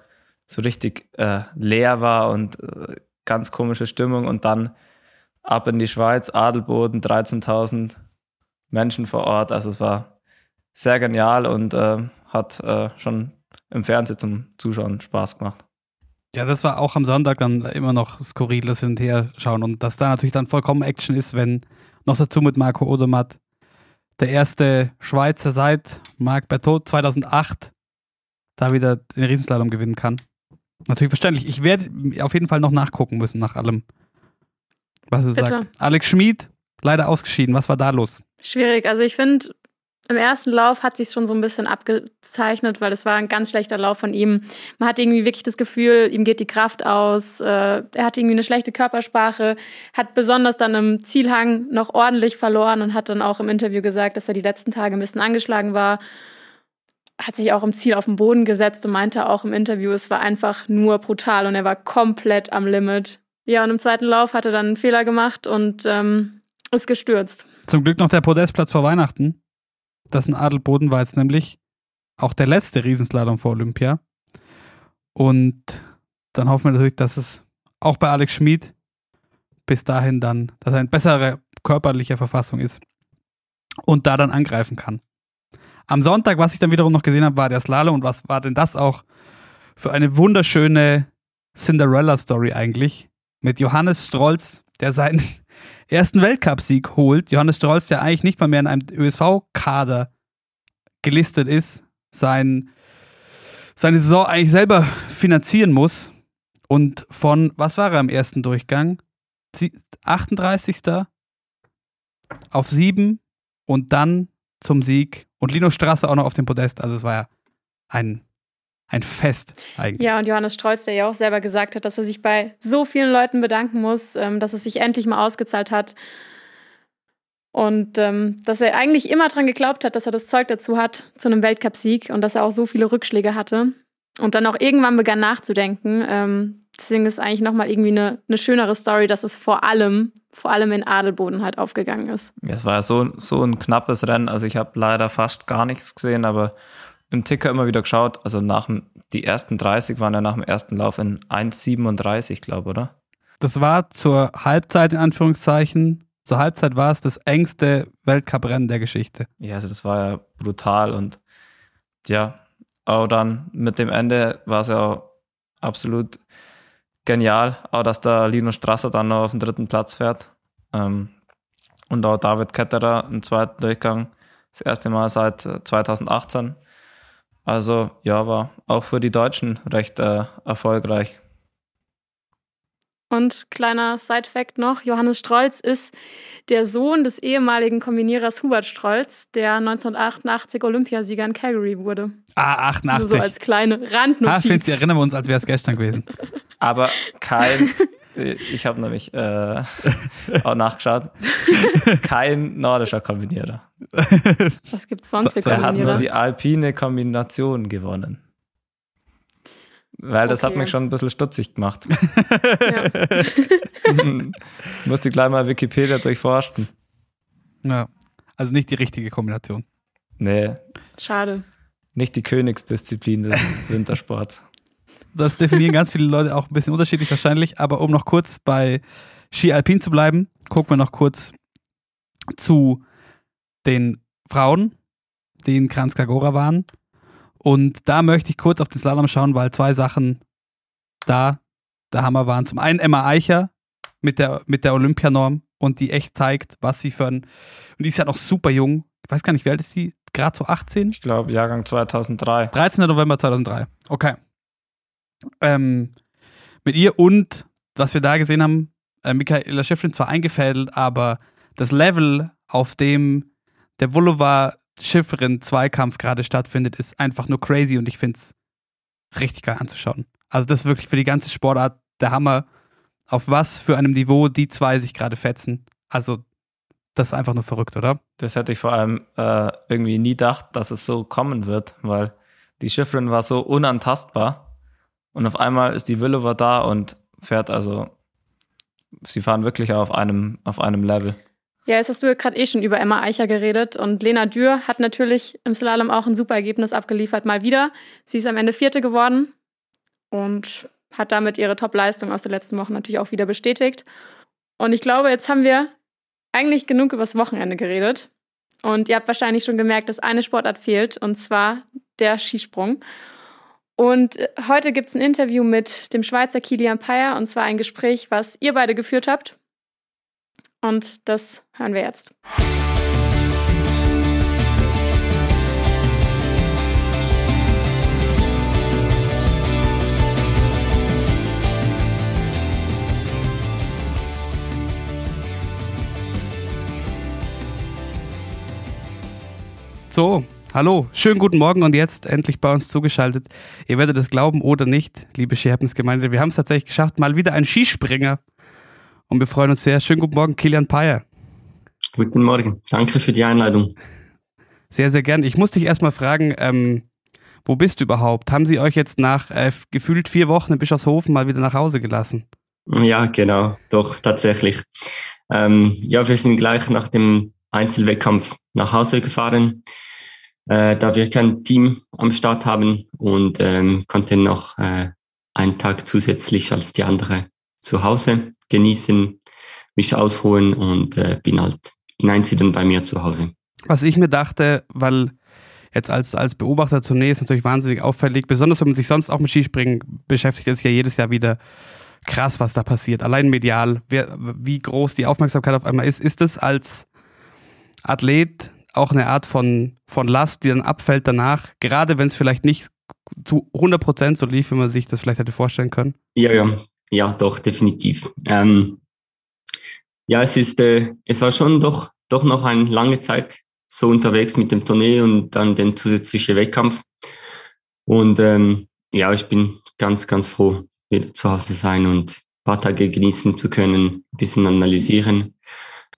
so richtig äh, leer war und äh, ganz komische Stimmung und dann ab in die Schweiz, Adelboden, 13.000 Menschen vor Ort. Also es war sehr genial und äh, hat äh, schon im Fernsehen zum Zuschauen Spaß gemacht. Ja, das war auch am Sonntag dann immer noch skurriles Hin und Her schauen und dass da natürlich dann vollkommen Action ist, wenn noch dazu mit Marco Odermatt der erste Schweizer seit Marc Berthaud 2008 da wieder den Riesenslalom gewinnen kann. Natürlich verständlich. Ich werde auf jeden Fall noch nachgucken müssen nach allem, was du sagst. Alex Schmid, leider ausgeschieden. Was war da los? Schwierig. Also ich finde, im ersten Lauf hat sich schon so ein bisschen abgezeichnet, weil es war ein ganz schlechter Lauf von ihm. Man hat irgendwie wirklich das Gefühl, ihm geht die Kraft aus. Äh, er hat irgendwie eine schlechte Körpersprache, hat besonders dann im Zielhang noch ordentlich verloren und hat dann auch im Interview gesagt, dass er die letzten Tage ein bisschen angeschlagen war. Hat sich auch im Ziel auf den Boden gesetzt und meinte auch im Interview, es war einfach nur brutal und er war komplett am Limit. Ja, und im zweiten Lauf hat er dann einen Fehler gemacht und ähm, ist gestürzt. Zum Glück noch der Podestplatz vor Weihnachten. Das in Adelboden war jetzt nämlich auch der letzte Riesenslalom vor Olympia. Und dann hoffen wir natürlich, dass es auch bei Alex Schmid bis dahin dann, dass er in besserer körperlicher Verfassung ist und da dann angreifen kann. Am Sonntag, was ich dann wiederum noch gesehen habe, war der Slalom und was war denn das auch für eine wunderschöne Cinderella-Story eigentlich mit Johannes Strolz, der seinen ersten Weltcupsieg holt. Johannes Strolz, der eigentlich nicht mal mehr in einem ÖSV-Kader gelistet ist, sein, seine Saison eigentlich selber finanzieren muss. Und von, was war er im ersten Durchgang? 38. auf 7 und dann zum Sieg. Und Lino Strasse auch noch auf dem Podest. Also es war ja ein ein Fest eigentlich. Ja, und Johannes Strolz, der ja auch selber gesagt hat, dass er sich bei so vielen Leuten bedanken muss, ähm, dass es sich endlich mal ausgezahlt hat. Und ähm, dass er eigentlich immer dran geglaubt hat, dass er das Zeug dazu hat, zu einem Weltcupsieg und dass er auch so viele Rückschläge hatte. Und dann auch irgendwann begann nachzudenken. Ähm, deswegen ist eigentlich nochmal irgendwie eine, eine schönere Story, dass es vor allem, vor allem in Adelboden halt aufgegangen ist. Ja, es war ja so, so ein knappes Rennen. Also ich habe leider fast gar nichts gesehen, aber im Ticker immer wieder geschaut. Also nach dem, die ersten 30 waren ja nach dem ersten Lauf in 1,37, glaube ich, oder? Das war zur Halbzeit in Anführungszeichen. Zur Halbzeit war es das engste Weltcuprennen der Geschichte. Ja, also das war ja brutal und ja, aber dann mit dem Ende war es ja auch absolut genial, auch dass der Lino Strasser dann noch auf den dritten Platz fährt. Ähm, und auch David Ketterer im zweiten Durchgang, das erste Mal seit 2018. Also ja, war auch für die Deutschen recht äh, erfolgreich. Und kleiner Side-Fact noch: Johannes Strolz ist der Sohn des ehemaligen Kombinierers Hubert Strolz, der 1988 Olympiasieger in Calgary wurde. Ah, 88. Nur so als kleine Randnotiz. Ah, Finzi, erinnern wir uns, als wäre es gestern gewesen. Aber kein, ich habe nämlich äh, auch nachgeschaut, kein nordischer Kombinierer. Was gibt es sonst für Der hat nur Kombinierer? die alpine Kombination gewonnen. Weil das hat Okay. mich schon ein bisschen stutzig gemacht. Ja. Musste gleich mal Wikipedia durchforschen. Ja. Also nicht die richtige Kombination. Nee, Schade. nicht die Königsdisziplin des Wintersports. Das definieren ganz viele Leute auch ein bisschen unterschiedlich wahrscheinlich. Aber um noch kurz bei Ski Alpin zu bleiben, gucken wir noch kurz zu den Frauen, die in Kranzkagora waren. Und da möchte ich kurz auf den Slalom schauen, weil zwei Sachen da der Hammer waren. Zum einen Emma Eicher mit der, mit der Olympianorm und die echt zeigt, was sie für ein. Und die ist ja noch super jung. Ich weiß gar nicht, wie alt ist sie? Gerade so 18? Ich glaube, Jahrgang 2003. 13. November 2003. Okay. Ähm, mit ihr und, was wir da gesehen haben, äh, Michaela Schiffrin zwar eingefädelt, aber das Level, auf dem der Vulova Schifferin Zweikampf gerade stattfindet, ist einfach nur crazy und ich finde es richtig geil anzuschauen. Also das ist wirklich für die ganze Sportart der Hammer, auf was für einem Niveau die zwei sich gerade fetzen. Also das ist einfach nur verrückt, oder? Das hätte ich vor allem äh, irgendwie nie gedacht, dass es so kommen wird, weil die Schiffrin war so unantastbar und auf einmal ist die Willova da und fährt also, sie fahren wirklich auf einem, auf einem Level. Ja, jetzt hast du ja gerade eh schon über Emma Eicher geredet und Lena Dürr hat natürlich im Slalom auch ein super Ergebnis abgeliefert, mal wieder. Sie ist am Ende Vierte geworden und hat damit ihre Top-Leistung aus der letzten Woche natürlich auch wieder bestätigt. Und ich glaube, jetzt haben wir eigentlich genug übers Wochenende geredet. Und ihr habt wahrscheinlich schon gemerkt, dass eine Sportart fehlt, und zwar der Skisprung. Und äh, heute gibt es ein Interview mit dem Schweizer Kilian Payer, und zwar ein Gespräch, was ihr beide geführt habt. Und das hören wir jetzt. So, hallo, schönen guten Morgen und jetzt endlich bei uns zugeschaltet. Ihr werdet es glauben oder nicht, liebe Skihappens-Gemeinde, wir haben es tatsächlich geschafft, mal wieder ein Skispringer. Und wir freuen uns sehr. Schönen guten Morgen, Kilian Payer. Guten Morgen. Danke für die Einladung. Sehr, sehr gern. Ich muss dich erstmal fragen, ähm, wo bist du überhaupt? Haben sie euch jetzt nach äh, gefühlt vier Wochen in Bischofshofen mal wieder nach Hause gelassen? Ja, genau, doch, tatsächlich. Ähm, ja, wir sind gleich nach dem Einzelwettkampf nach Hause gefahren, äh, da wir kein Team am Start haben und ähm, konnten noch äh, einen Tag zusätzlich als die andere zu Hause genießen, mich ausruhen und äh, bin halt in Einsiedeln bei mir zu Hause. Was ich mir dachte, weil jetzt als, als Beobachter ist natürlich wahnsinnig auffällig, besonders wenn man sich sonst auch mit Skispringen beschäftigt, ist ja jedes Jahr wieder krass, was da passiert. Allein medial, wer, wie groß die Aufmerksamkeit auf einmal ist, ist es als Athlet auch eine Art von, von Last, die dann abfällt danach, gerade wenn es vielleicht nicht zu 100% so lief, wie man sich das vielleicht hätte vorstellen können? Ja, ja, ja, doch, definitiv. Ähm, ja, es ist, äh, es war schon doch, doch noch eine lange Zeit so unterwegs mit dem Tournee und dann den zusätzlichen Wettkampf. Und ähm, ja, ich bin ganz, ganz froh, wieder zu Hause sein und ein paar Tage genießen zu können, ein bisschen analysieren,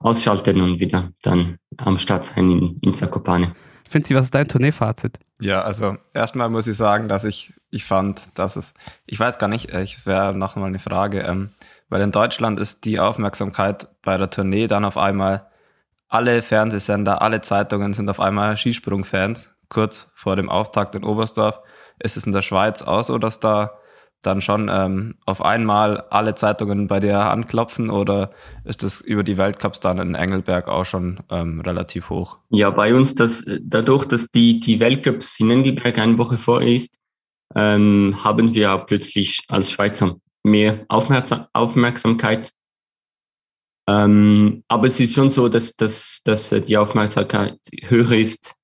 ausschalten und wieder dann am Start sein in, in Zakopane. Finzi, was ist dein Tourneefazit? Ja, also erstmal muss ich sagen, dass ich, ich fand, dass es, ich weiß gar nicht, ich wäre noch mal eine Frage, ähm, weil in Deutschland ist die Aufmerksamkeit bei der Tournee dann auf einmal, alle Fernsehsender, alle Zeitungen sind auf einmal Skisprung-Fans. Kurz vor dem Auftakt in Oberstdorf ist es in der Schweiz auch so, dass da dann schon ähm, auf einmal alle Zeitungen bei dir anklopfen oder ist das über die Weltcups dann in Engelberg auch schon ähm, relativ hoch? Ja, bei uns, das, dadurch, dass die, die Weltcups in Engelberg eine Woche vor ist, ähm, haben wir plötzlich als Schweizer mehr Aufmerksam Aufmerksamkeit. Ähm, aber es ist schon so, dass, dass, dass die Aufmerksamkeit höher ist,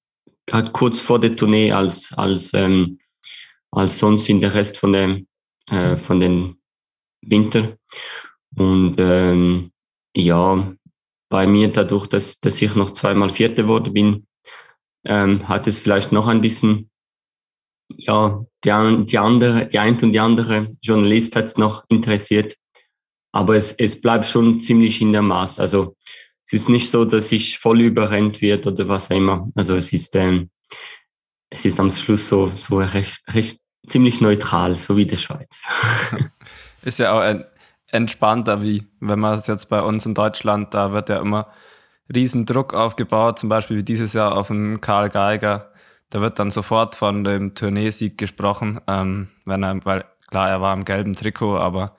gerade kurz vor der Tournee, als, als, ähm, als sonst in der Rest von, dem, äh, von den Winter. Und ähm, ja, bei mir dadurch, dass, dass ich noch zweimal Vierte wurde bin, ähm, hat es vielleicht noch ein bisschen, ja, die, die andere, die ein und die andere Journalist hat es noch interessiert. Aber es, es bleibt schon ziemlich in der Maß. Also es ist nicht so, dass ich voll überrennt wird oder was auch immer. Also es ist, ähm, es ist am Schluss so, so recht, recht ziemlich neutral, so wie die Schweiz. ist ja auch entspannter, wie wenn man es jetzt bei uns in Deutschland, da wird ja immer riesen Druck aufgebaut, zum Beispiel wie dieses Jahr auf den Karl Geiger. Da wird dann sofort von dem Tourneesieg gesprochen, ähm, wenn er, weil klar, er war im gelben Trikot, aber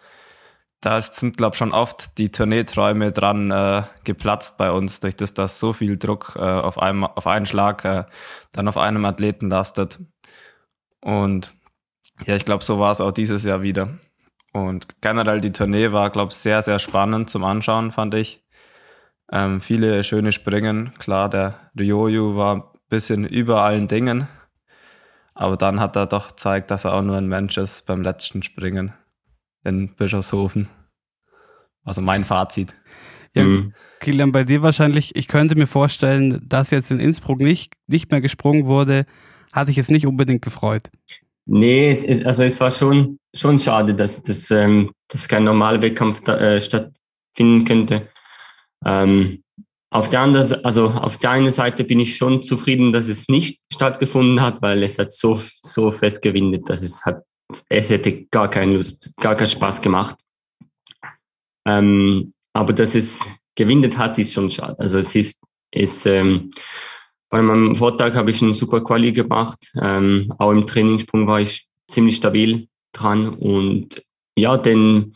da sind, glaube ich, schon oft die Tourneeträume dran äh, geplatzt bei uns, durch das, dass so viel Druck äh, auf, einem, auf einen Schlag äh, dann auf einem Athleten lastet. Und ja, ich glaube, so war es auch dieses Jahr wieder. Und generell die Tournee war, glaube ich, sehr, sehr spannend zum Anschauen, fand ich. Ähm, viele schöne Springen. Klar, der Ryoyu war ein bisschen über allen Dingen. Aber dann hat er doch gezeigt, dass er auch nur ein Mensch ist beim letzten Springen in Bischofshofen. Also mein Fazit. Ja, mhm. Kilian, bei dir wahrscheinlich, ich könnte mir vorstellen, dass jetzt in Innsbruck nicht, nicht mehr gesprungen wurde, hatte ich jetzt nicht unbedingt gefreut. Nee, es ist, also es war schon, schon schade, dass, dass, ähm, dass kein normaler Wettkampf da, äh, stattfinden könnte. Ähm, auf der anderen, also auf der einen Seite bin ich schon zufrieden, dass es nicht stattgefunden hat, weil es hat so, so fest gewindet, dass es hat, es hätte gar keine Lust, gar keinen Spaß gemacht. Ähm, aber dass es gewindet hat, ist schon schade. Also es ist, es, ähm, bei meinem Vortag habe ich einen super Quali gemacht. Ähm, auch im Trainingssprung war ich ziemlich stabil dran. Und ja, denn,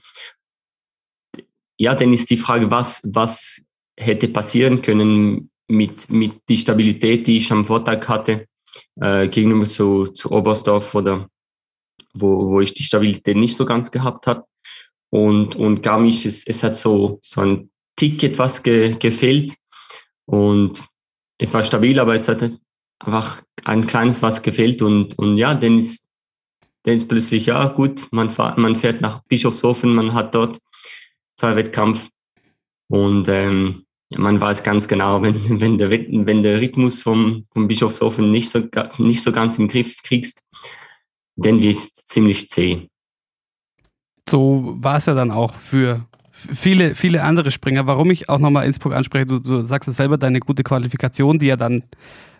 ja, dann ist die Frage, was, was hätte passieren können mit, mit die Stabilität, die ich am Vortag hatte, äh, gegenüber zu, zu Oberstdorf oder wo, wo ich die Stabilität nicht so ganz gehabt hat. Und, und Garmisch, es, es hat so, so ein Tick etwas ge, gefehlt. Und es war stabil, aber es hat einfach ein kleines was gefehlt und, und ja, dann ist, dann ist plötzlich, ja gut, man, fahr, man fährt nach Bischofshofen, man hat dort zwei Wettkampf und ähm, man weiß ganz genau, wenn, wenn, der, wenn der Rhythmus vom, vom Bischofshofen nicht so, nicht so ganz im Griff kriegst, dann wird es ziemlich zäh. So war es ja dann auch für viele, viele andere Springer. Warum ich auch nochmal Innsbruck anspreche, du, du sagst es selber, deine gute Qualifikation, die ja dann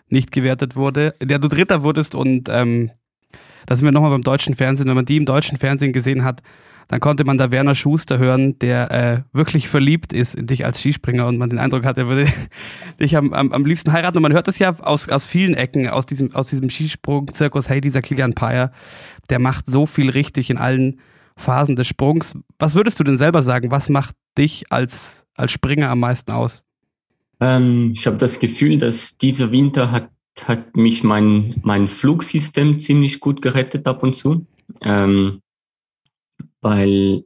nicht gewertet wurde, in der du Dritter wurdest und ähm, da sind wir nochmal beim deutschen Fernsehen, wenn man die im deutschen Fernsehen gesehen hat, dann konnte man da Werner Schuster hören, der äh, wirklich verliebt ist in dich als Skispringer und man den Eindruck hat, er würde dich am, am, am liebsten heiraten. Und man hört das ja aus, aus vielen Ecken, aus diesem, aus diesem Skisprung-Zirkus, hey, dieser Kilian Payer, der macht so viel richtig in allen Phasen des Sprungs. Was würdest du denn selber sagen? Was macht dich als, als Springer am meisten aus? Ähm, ich habe das Gefühl, dass dieser Winter hat, hat mich mein, mein Flugsystem ziemlich gut gerettet ab und zu. Ähm, weil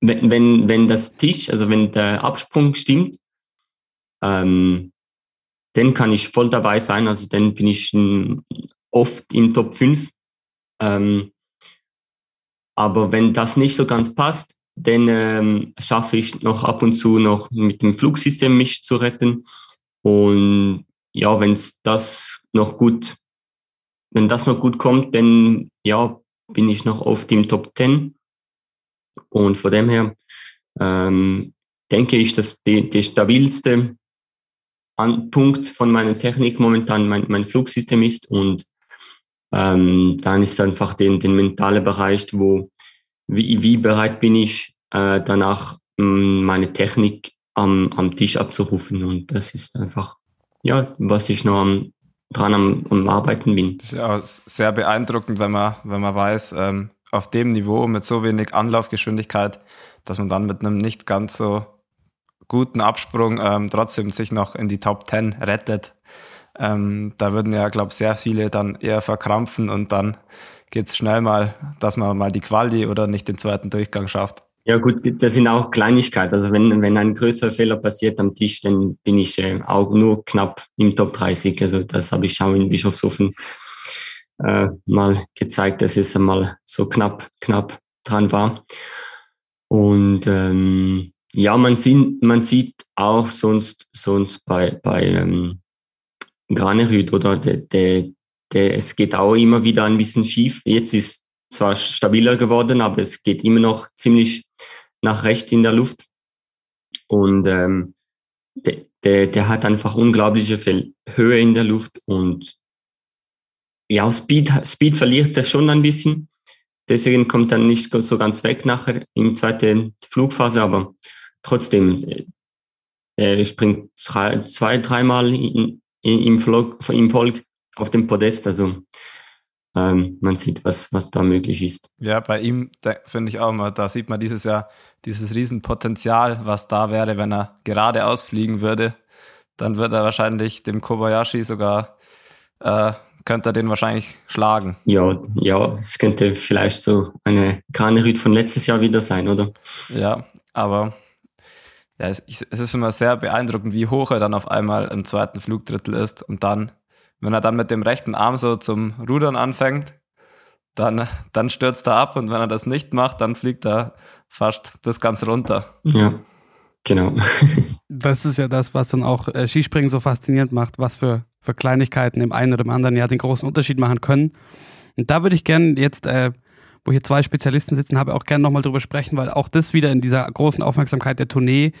wenn, wenn, wenn das Tisch, also wenn der Absprung stimmt, ähm, dann kann ich voll dabei sein. Also dann bin ich oft im Top 5. Ähm, aber wenn das nicht so ganz passt, dann ähm, schaffe ich noch ab und zu noch mit dem Flugsystem mich zu retten. Und ja, wenn das noch gut, wenn das noch gut kommt, dann ja, bin ich noch oft im Top 10. Und von dem her ähm, denke ich, dass die stabilste Punkt von meiner Technik momentan mein, mein Flugsystem ist und ähm, dann ist einfach den, den mentale Bereich, wo wie, wie bereit bin ich äh, danach mh, mm, meine Technik am, am Tisch abzurufen und das ist einfach ja was ich noch am, dran am, am Arbeiten bin. Das ist ja sehr beeindruckend, wenn man wenn man weiß ähm, auf dem Niveau mit so wenig Anlaufgeschwindigkeit, dass man dann mit einem nicht ganz so guten Absprung ähm, trotzdem sich noch in die Top 10 rettet. Ähm, da würden ja, glaube ich, sehr viele dann eher verkrampfen und dann geht es schnell mal, dass man mal die Quali oder nicht den zweiten Durchgang schafft. Ja gut, das sind auch Kleinigkeiten. Also wenn, wenn ein größerer Fehler passiert am Tisch, dann bin ich äh, auch nur knapp im Top 30. Also das habe ich auch in Bischofshofen äh, mal gezeigt, dass es einmal so knapp, knapp dran war. Und ähm, ja, man sieht, man sieht auch sonst, sonst bei, bei ähm, Granerüt oder der, der, der, es geht auch immer wieder ein bisschen schief. Jetzt ist zwar stabiler geworden, aber es geht immer noch ziemlich nach rechts in der Luft. Und ähm, der, der, der hat einfach unglaubliche Höhe in der Luft und ja, Speed, Speed verliert er schon ein bisschen. Deswegen kommt er nicht so ganz weg nachher im zweiten Flugphase, aber trotzdem, äh, er springt zwei, dreimal in, im, Flug, im Volk auf dem Podest. Also ähm, man sieht, was, was da möglich ist. Ja, bei ihm finde ich auch mal, da sieht man dieses Jahr dieses Riesenpotenzial, was da wäre, wenn er geradeaus fliegen würde. Dann wird er wahrscheinlich dem Kobayashi sogar, äh, könnte er den wahrscheinlich schlagen. Ja, ja, es könnte vielleicht so eine Kranerüt von letztes Jahr wieder sein, oder? Ja, aber ja, es, es ist immer sehr beeindruckend, wie hoch er dann auf einmal im zweiten Flugdrittel ist und dann wenn er dann mit dem rechten Arm so zum Rudern anfängt, dann, dann stürzt er ab und wenn er das nicht macht, dann fliegt er fast bis ganz runter. Ja, genau. das ist ja das, was dann auch äh, Skispringen so faszinierend macht, was für, für Kleinigkeiten im einen oder im anderen Jahr den großen Unterschied machen können. Und da würde ich gerne jetzt, äh, wo hier zwei Spezialisten sitzen, habe auch gerne nochmal drüber sprechen, weil auch das wieder in dieser großen Aufmerksamkeit der Tournee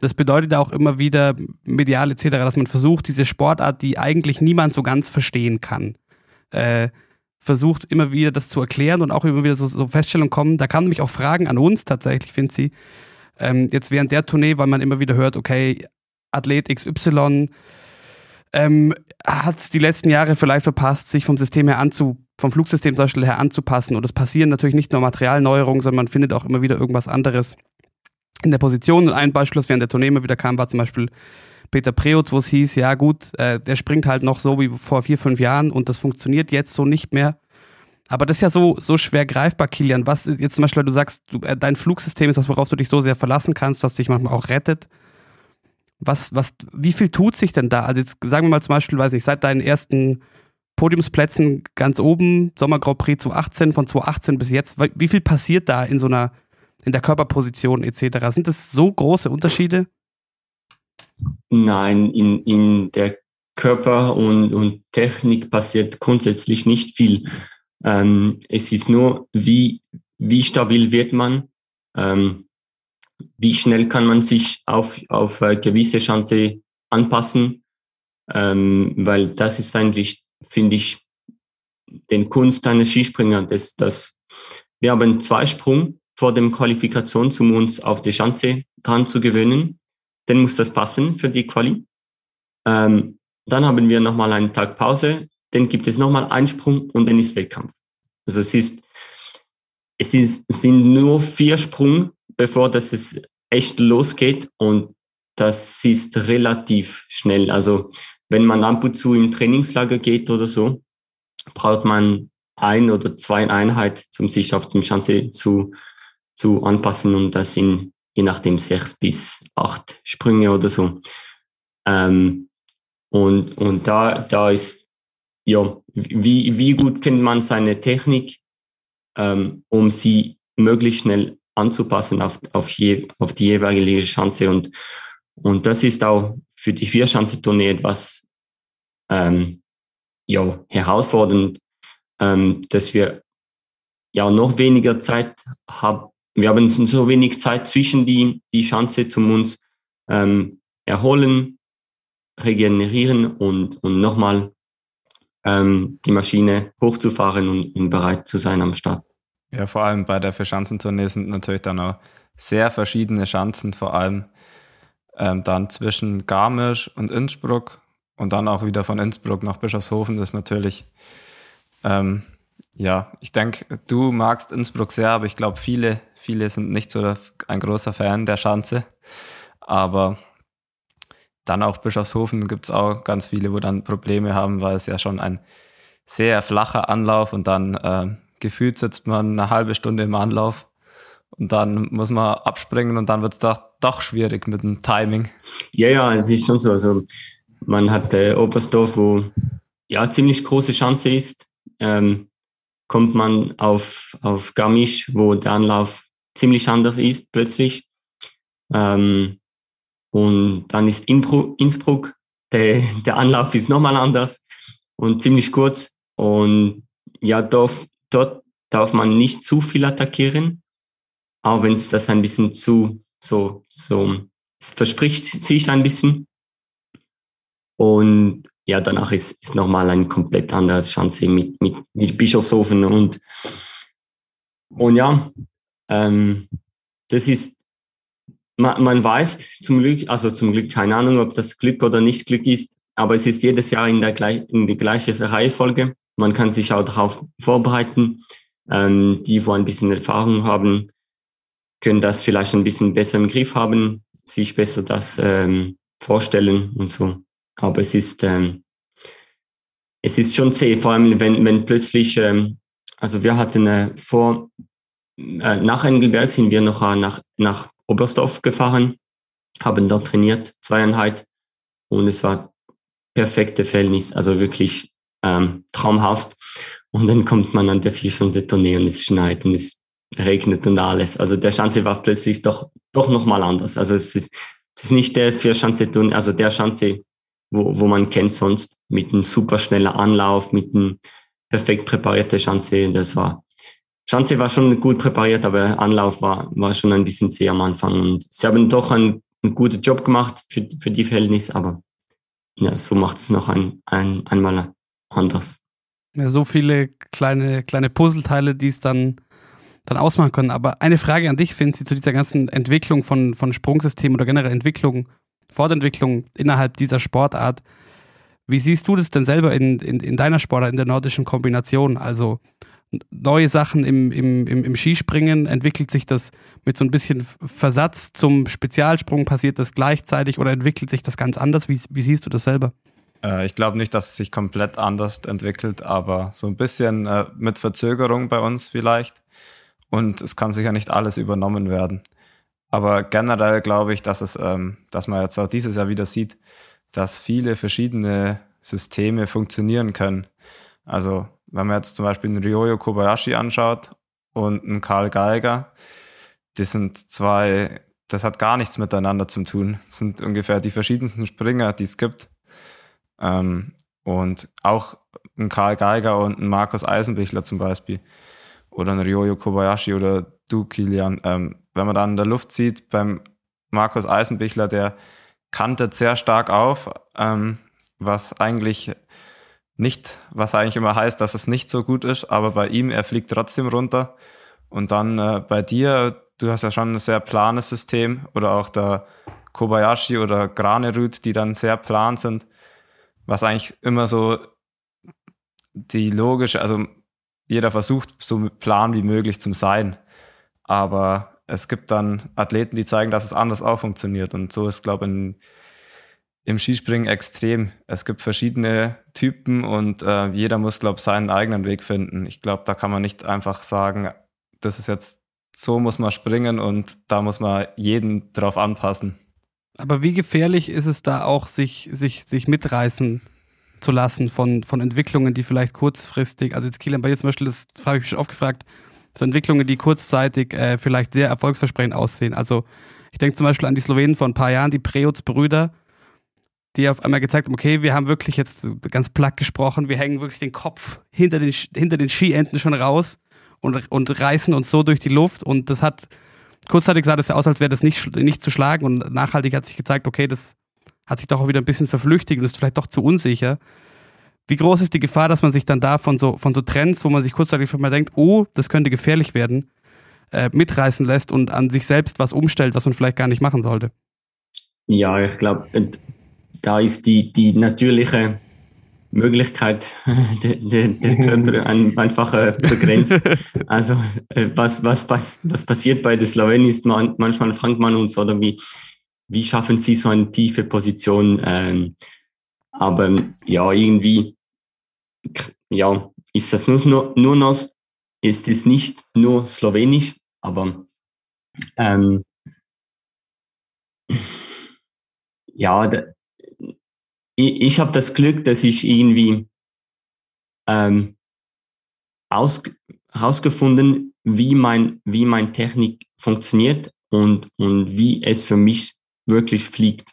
das bedeutet auch immer wieder medial etc., dass man versucht, diese Sportart, die eigentlich niemand so ganz verstehen kann, äh, versucht immer wieder das zu erklären und auch immer wieder so, so Feststellungen kommen. Da kamen nämlich auch Fragen an uns tatsächlich, finde sie. Ähm, jetzt während der Tournee, weil man immer wieder hört, okay, Athlet XY ähm, hat es die letzten Jahre vielleicht verpasst, sich vom System her anzu, vom Flugsystem zum Beispiel her anzupassen. Und es passieren natürlich nicht nur Materialneuerungen, sondern man findet auch immer wieder irgendwas anderes in der Position. Und ein Beispiel, das während der Tournee immer wieder kam, war zum Beispiel Peter Preutz, wo es hieß, ja gut, äh, der springt halt noch so wie vor vier, fünf Jahren und das funktioniert jetzt so nicht mehr. Aber das ist ja so, so schwer greifbar, Kilian. Was jetzt zum Beispiel, du sagst, du, äh, dein Flugsystem ist das, worauf du dich so sehr verlassen kannst, was dich manchmal auch rettet. Was, was, wie viel tut sich denn da? Also jetzt sagen wir mal zum Beispiel, weiß nicht, seit deinen ersten Podiumsplätzen ganz oben, Sommer Grand Prix 2018, von 2018 bis jetzt, wie viel passiert da in so einer in der Körperposition etc. Sind das so große Unterschiede? Nein, in, in der Körper und, und Technik passiert grundsätzlich nicht viel. Ähm, es ist nur, wie, wie stabil wird man, ähm, wie schnell kann man sich auf, auf äh, gewisse Chance anpassen, ähm, weil das ist eigentlich, finde ich, den Kunst eines Skispringer, dass, dass wir haben zwei Sprung vor dem Qualifikation, um uns auf die Chance dran zu gewöhnen. Dann muss das passen für die Quali. Ähm, dann haben wir nochmal einen Tag Pause, dann gibt es nochmal einen Sprung und dann ist Wettkampf. Also es ist, es ist, sind nur vier Sprung, bevor das es echt losgeht und das ist relativ schnell. Also wenn man ab und zu im Trainingslager geht oder so, braucht man ein oder zwei Einheiten, um sich auf dem Chance zu zu anpassen und das sind je nachdem sechs bis acht Sprünge oder so. Ähm, und, und da, da ist, ja, wie, wie gut kennt man seine Technik, ähm, um sie möglichst schnell anzupassen auf, auf, je, auf die jeweilige Chance. Und, und das ist auch für die Vierschanzentournee etwas ähm, ja, herausfordernd, ähm, dass wir ja noch weniger Zeit haben, wir haben so wenig Zeit zwischen die, die Chance zum uns ähm, erholen, regenerieren und, und nochmal ähm, die Maschine hochzufahren und, und bereit zu sein am Start. Ja, vor allem bei der Verschanzentournee sind natürlich dann auch sehr verschiedene Schanzen, vor allem ähm, dann zwischen Garmisch und Innsbruck und dann auch wieder von Innsbruck nach Bischofshofen. Das ist natürlich ähm, ja, ich denke, du magst Innsbruck sehr, aber ich glaube, viele, viele sind nicht so ein großer Fan der Schanze. Aber dann auch Bischofshofen gibt es auch ganz viele, wo dann Probleme haben, weil es ja schon ein sehr flacher Anlauf und dann äh, gefühlt sitzt man eine halbe Stunde im Anlauf und dann muss man abspringen und dann wird es doch, doch schwierig mit dem Timing. Ja, ja, es ist schon so. Also man hat äh, Oberstdorf, wo ja ziemlich große Chance ist. Ähm, kommt man auf, auf Garmisch, wo der Anlauf ziemlich anders ist plötzlich. Ähm, und dann ist Innsbruck, der, der Anlauf ist nochmal anders und ziemlich kurz. Und ja, dort, dort darf man nicht zu viel attackieren, auch wenn es das ein bisschen zu, so, so, es verspricht sich ein bisschen. Und ja, danach ist, ist nochmal ein komplett anderes Chance mit, mit, mit Bischofshofen und, und ja, ähm, das ist, man, man weiß zum Glück, also zum Glück keine Ahnung, ob das Glück oder nicht Glück ist, aber es ist jedes Jahr in der gleich, in die gleiche Reihenfolge. Man kann sich auch darauf vorbereiten. Ähm, die, wo ein bisschen Erfahrung haben, können das vielleicht ein bisschen besser im Griff haben, sich besser das ähm, vorstellen und so. Aber es ist, ähm, es ist schon zäh, vor allem wenn, wenn plötzlich, ähm, also wir hatten äh, vor, äh, nach Engelberg sind wir noch äh, nach, nach Oberstdorf gefahren, haben dort trainiert, zweieinhalb, und es war perfekte Verhältnis, also wirklich ähm, traumhaft. Und dann kommt man an der Vierschanze-Tournee und es schneit und es regnet und alles. Also der Schanze war plötzlich doch, doch nochmal anders. Also es ist, es ist nicht der Vierschanze-Tournee, also der Schanze, wo, wo man kennt sonst, mit einem super schnellen Anlauf, mit einem perfekt präparierten Schanze. Das war, Schanze war schon gut präpariert, aber Anlauf war, war schon ein bisschen zäh am Anfang. Und sie haben doch einen, einen guten Job gemacht für, für die Verhältnisse, aber ja, so macht es noch ein, ein, einmal anders. Ja, so viele kleine, kleine Puzzleteile, die es dann, dann ausmachen können. Aber eine Frage an dich, Finzi, zu dieser ganzen Entwicklung von, von Sprungsystemen oder generell Entwicklung, Fortentwicklung innerhalb dieser Sportart. Wie siehst du das denn selber in, in, in deiner Sportart, in der nordischen Kombination? Also neue Sachen im, im, im, im Skispringen, entwickelt sich das mit so ein bisschen Versatz zum Spezialsprung, passiert das gleichzeitig oder entwickelt sich das ganz anders? Wie, wie siehst du das selber? Äh, ich glaube nicht, dass es sich komplett anders entwickelt, aber so ein bisschen äh, mit Verzögerung bei uns vielleicht. Und es kann sicher nicht alles übernommen werden. Aber generell glaube ich, dass es, ähm, dass man jetzt auch dieses Jahr wieder sieht, dass viele verschiedene Systeme funktionieren können. Also wenn man jetzt zum Beispiel einen Ryoyo Kobayashi anschaut und einen Karl Geiger, die sind zwei, das hat gar nichts miteinander zu tun. Das sind ungefähr die verschiedensten Springer, die es gibt. Ähm, und auch ein Karl Geiger und ein Markus Eisenbichler zum Beispiel oder ein Ryoyo Kobayashi oder du, Kilian. Ähm, wenn man dann in der Luft sieht, beim Markus Eisenbichler, der kantet sehr stark auf, ähm, was eigentlich nicht, was eigentlich immer heißt, dass es nicht so gut ist, aber bei ihm, er fliegt trotzdem runter. Und dann äh, bei dir, du hast ja schon ein sehr planes System oder auch der Kobayashi oder Granerüt, die dann sehr plan sind, was eigentlich immer so die logische, also jeder versucht, so plan wie möglich zu sein. Aber es gibt dann Athleten, die zeigen, dass es anders auch funktioniert. Und so ist, glaube ich, im Skispringen extrem. Es gibt verschiedene Typen und äh, jeder muss, glaube ich, seinen eigenen Weg finden. Ich glaube, da kann man nicht einfach sagen, das ist jetzt so muss man springen und da muss man jeden drauf anpassen. Aber wie gefährlich ist es da auch, sich, sich, sich mitreißen zu lassen von, von Entwicklungen, die vielleicht kurzfristig, also jetzt Kilian, bei dir zum Beispiel, das habe ich mich oft gefragt, so Entwicklungen, die kurzzeitig äh, vielleicht sehr erfolgsversprechend aussehen. Also ich denke zum Beispiel an die Slowenen vor ein paar Jahren, die Preutz-Brüder, die auf einmal gezeigt haben, okay, wir haben wirklich jetzt ganz platt gesprochen, wir hängen wirklich den Kopf hinter den, hinter den Skienden schon raus und, und reißen uns so durch die Luft und das hat, kurzzeitig sah das ja aus, als wäre das nicht, nicht zu schlagen und nachhaltig hat sich gezeigt, okay, das hat sich doch auch wieder ein bisschen verflüchtigt und ist vielleicht doch zu unsicher. Wie groß ist die Gefahr, dass man sich dann da von so, von so Trends, wo man sich kurzzeitig mal denkt, oh, das könnte gefährlich werden, äh, mitreißen lässt und an sich selbst was umstellt, was man vielleicht gar nicht machen sollte? Ja, ich glaube, da ist die, die natürliche Möglichkeit der, der, der Körper ein, einfach äh, begrenzt. Also äh, was, was, was, was passiert bei den Slowenen ist man, manchmal fragt man uns oder wie, wie schaffen sie so eine tiefe Position? Ähm, aber ja, irgendwie, ja, ist das nur, nur, nur noch, ist es nicht nur Slowenisch, aber ähm, ja, da, ich, ich habe das Glück, dass ich irgendwie ähm, aus, herausgefunden, wie mein, wie mein Technik funktioniert und, und wie es für mich wirklich fliegt.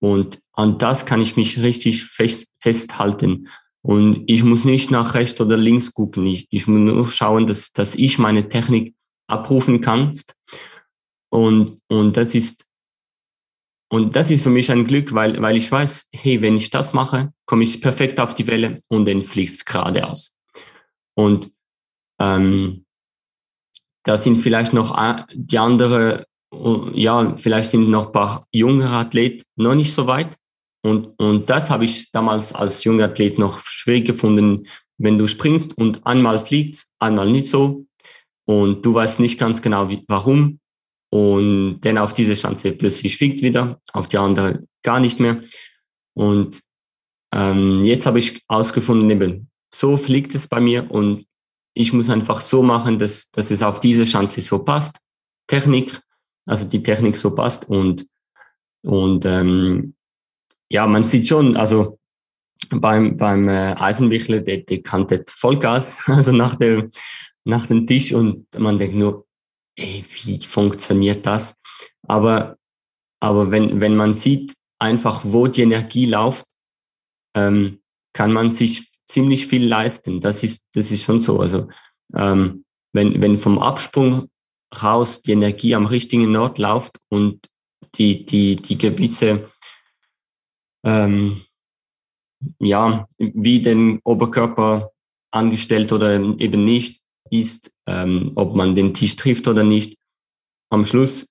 Und an das kann ich mich richtig fest, festhalten. Und ich muss nicht nach rechts oder links gucken. Ich, ich muss nur schauen, dass, dass ich meine Technik abrufen kann. Und, und das ist, und das ist für mich ein Glück, weil, weil ich weiß, hey, wenn ich das mache, komme ich perfekt auf die Welle und dann fliegt es geradeaus. Und ähm, da sind vielleicht noch die andere, ja, vielleicht sind noch ein paar jüngere Athleten noch nicht so weit. Und, und das habe ich damals als junger Athlet noch schwierig gefunden, wenn du springst und einmal fliegst, einmal nicht so. Und du weißt nicht ganz genau, wie, warum. Und dann auf diese Chance plötzlich fliegt wieder, auf die andere gar nicht mehr. Und ähm, jetzt habe ich ausgefunden, eben, so fliegt es bei mir und ich muss einfach so machen, dass, dass es auf diese Chance so passt. Technik, also die Technik so passt und, und ähm, ja, man sieht schon, also beim, beim äh, Eisenwichler, der, der kannte Vollgas, also nach dem, nach dem Tisch und man denkt nur, ey, wie funktioniert das? Aber, aber wenn, wenn man sieht einfach, wo die Energie läuft, ähm, kann man sich ziemlich viel leisten. Das ist, das ist schon so. Also ähm, wenn, wenn vom Absprung raus die Energie am richtigen Ort läuft und die, die, die gewisse, ähm, ja, wie den Oberkörper angestellt oder eben nicht ist, ähm, ob man den Tisch trifft oder nicht. Am Schluss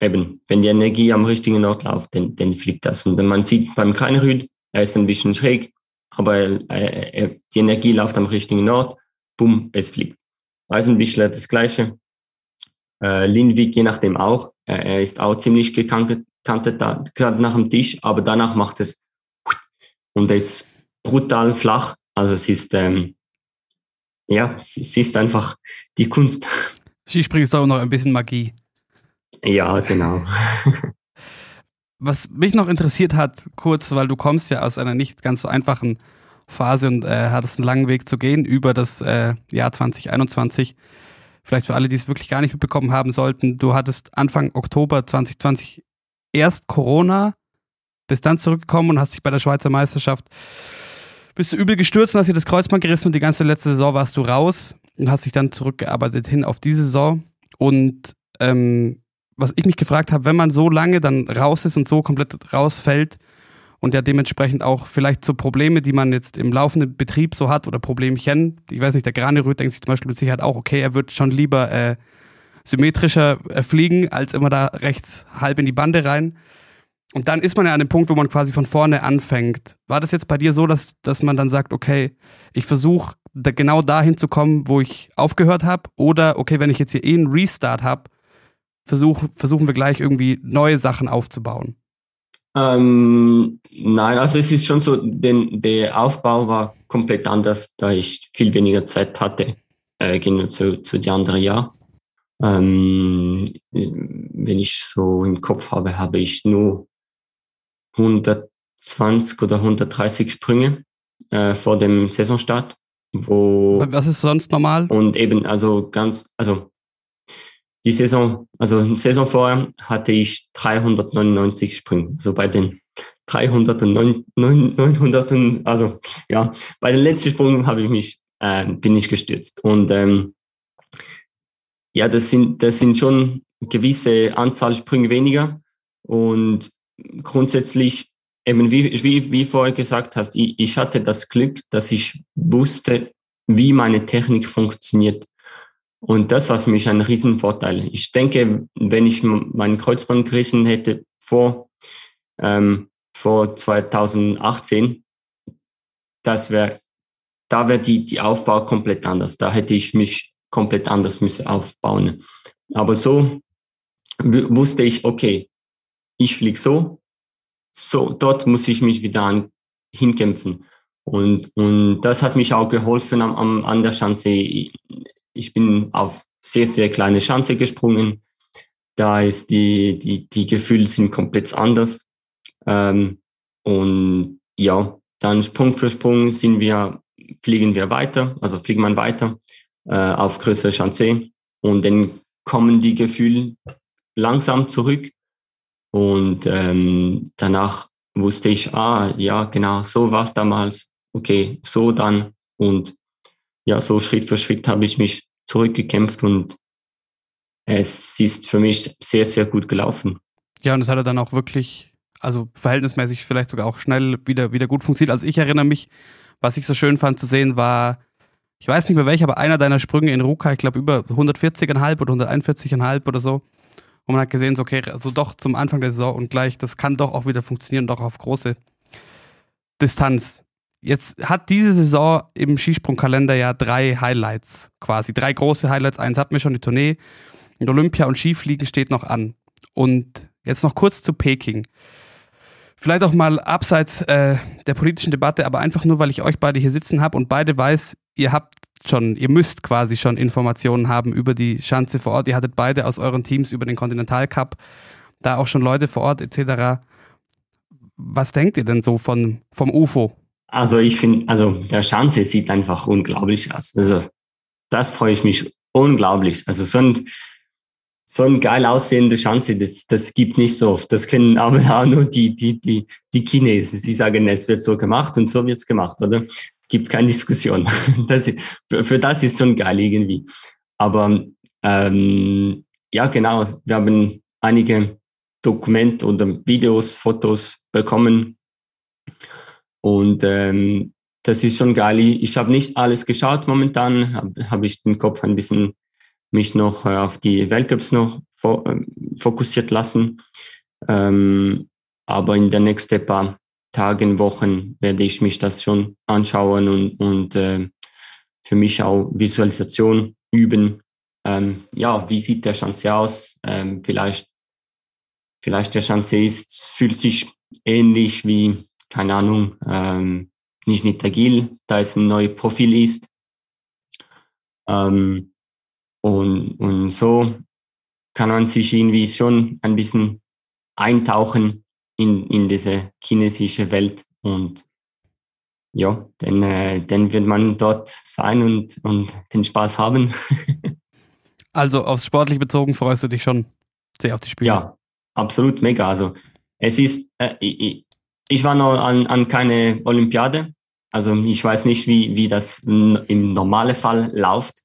eben, wenn die Energie am richtigen Ort läuft, dann, dann fliegt das. Und man sieht beim Kleinerhüt, er ist ein bisschen schräg, aber äh, die Energie läuft am richtigen Ort, bumm, es fliegt. Eisenbischler das gleiche. Äh, Lindwig je nachdem auch. Äh, er ist auch ziemlich gekantet, kantet da, gerade nach dem Tisch, aber danach macht es und es ist brutal flach. Also es ist, ähm, ja, es, es ist einfach die Kunst. Skispringen ist auch noch ein bisschen Magie. Ja, genau. was mich noch interessiert hat, kurz, weil du kommst ja aus einer nicht ganz so einfachen Phase und äh, hattest einen langen Weg zu gehen über das äh, Jahr 2021. Vielleicht für alle, die es wirklich gar nicht mitbekommen haben sollten, du hattest Anfang Oktober 2020 erst Corona, bist dann zurückgekommen und hast dich bei der Schweizer Meisterschaft bist du übel gestürzt und hast dir das Kreuzband gerissen und die ganze letzte Saison warst du raus und hast dich dann zurückgearbeitet hin auf diese Saison. Und ähm, was ich mich gefragt habe, wenn man so lange dann raus ist und so komplett rausfällt und ja dementsprechend auch vielleicht so Probleme, die man jetzt im laufenden Betrieb so hat oder Problemchen, ich weiß nicht, der Graneröd denkt sich zum Beispiel mit Sicherheit auch, okay, er wird schon lieber äh, symmetrischer äh, fliegen, als immer da rechts halb in die Bande rein. Und dann ist man ja an dem Punkt, wo man quasi von vorne anfängt. War das jetzt bei dir so, dass, dass man dann sagt, okay, ich versuche da genau dahin zu kommen, wo ich aufgehört habe? Oder okay, wenn ich jetzt hier eh einen Restart habe, versuch, versuchen wir gleich irgendwie neue Sachen aufzubauen? Ähm, nein, also es ist schon so, denn der Aufbau war komplett anders, da ich viel weniger Zeit hatte, äh, genau zu, zu die anderen Jahr. Ähm, wenn ich so im Kopf habe, habe ich nur 120 oder 130 Sprünge äh, vor dem Saisonstart. Wo Was ist sonst normal? Und eben, also ganz, also die Saison, also Saison vorher hatte ich 399 Sprünge. Also bei den 300 und 900, und, also ja, bei den letzten Sprüngen habe ich mich, äh, bin ich gestürzt. Und ähm, ja, das sind, das sind schon gewisse Anzahl Sprünge weniger. Und grundsätzlich, eben wie, wie, wie vorher gesagt hast, ich, ich hatte das Glück, dass ich wusste, wie meine Technik funktioniert. Und das war für mich ein Riesenvorteil. Ich denke, wenn ich meinen Kreuzband gerissen hätte vor, ähm, vor 2018, das wäre, da wäre die, die Aufbau komplett anders. Da hätte ich mich komplett anders müssen aufbauen. Aber so wusste ich, okay, ich fliege so, so, dort muss ich mich wieder an, hinkämpfen. Und, und das hat mich auch geholfen am, am, an der Schanze. Ich bin auf sehr, sehr kleine Schanze gesprungen. Da ist die, die, die Gefühle sind komplett anders. Ähm, und ja, dann Sprung für Sprung sind wir, fliegen wir weiter, also fliegt man weiter äh, auf größere Schanze. Und dann kommen die Gefühle langsam zurück. Und ähm, danach wusste ich, ah, ja, genau, so war es damals. Okay, so dann. Und ja, so Schritt für Schritt habe ich mich zurückgekämpft und es ist für mich sehr, sehr gut gelaufen. Ja, und es hat dann auch wirklich, also verhältnismäßig vielleicht sogar auch schnell wieder, wieder gut funktioniert. Also ich erinnere mich, was ich so schön fand zu sehen, war, ich weiß nicht mehr welcher, aber einer deiner Sprünge in Ruka, ich glaube über 140,5 oder 141,5 oder so. Und man hat gesehen, so, okay, also doch zum Anfang der Saison und gleich, das kann doch auch wieder funktionieren, doch auf große Distanz. Jetzt hat diese Saison im Skisprungkalender ja drei Highlights quasi. Drei große Highlights. Eins hatten wir schon, die Tournee. Und Olympia und Skifliegen steht noch an. Und jetzt noch kurz zu Peking. Vielleicht auch mal abseits äh, der politischen Debatte, aber einfach nur, weil ich euch beide hier sitzen habe und beide weiß, ihr habt schon, ihr müsst quasi schon Informationen haben über die Schanze vor Ort. Ihr hattet beide aus euren Teams über den Continental Cup da auch schon Leute vor Ort etc. Was denkt ihr denn so von, vom UFO? Also ich finde, also der Schanze sieht einfach unglaublich aus. Also das freue ich mich unglaublich. Also so ein, so ein geil aussehende Schanze, das, das gibt nicht so oft. Das können aber auch nur die, die, die, die Chinesen. Sie sagen, es wird so gemacht und so wird's gemacht, oder? gibt keine Diskussion. Das, für, für das ist schon geil irgendwie. Aber ähm, ja, genau, wir haben einige Dokumente oder Videos, Fotos bekommen. Und ähm, das ist schon geil. Ich, ich habe nicht alles geschaut momentan, habe hab ich den Kopf ein bisschen mich noch äh, auf die Weltcups noch fo äh, fokussiert lassen. Ähm, aber in der nächsten paar Tagen, Wochen werde ich mich das schon anschauen und, und äh, für mich auch Visualisation üben. Ähm, ja, wie sieht der Chance aus? Ähm, vielleicht, vielleicht der Chance ist, fühlt sich ähnlich wie, keine Ahnung, ähm, nicht nicht agil, da es ein neues Profil ist. Ähm, und, und so kann man sich irgendwie schon ein bisschen eintauchen in, in diese chinesische Welt und ja, dann, äh, dann wird man dort sein und, und den Spaß haben. also aufs sportlich bezogen freust du dich schon sehr auf die Spiele? Ja, absolut mega. Also es ist, äh, ich, ich war noch an, an keine Olympiade, also ich weiß nicht, wie, wie das im normalen Fall läuft,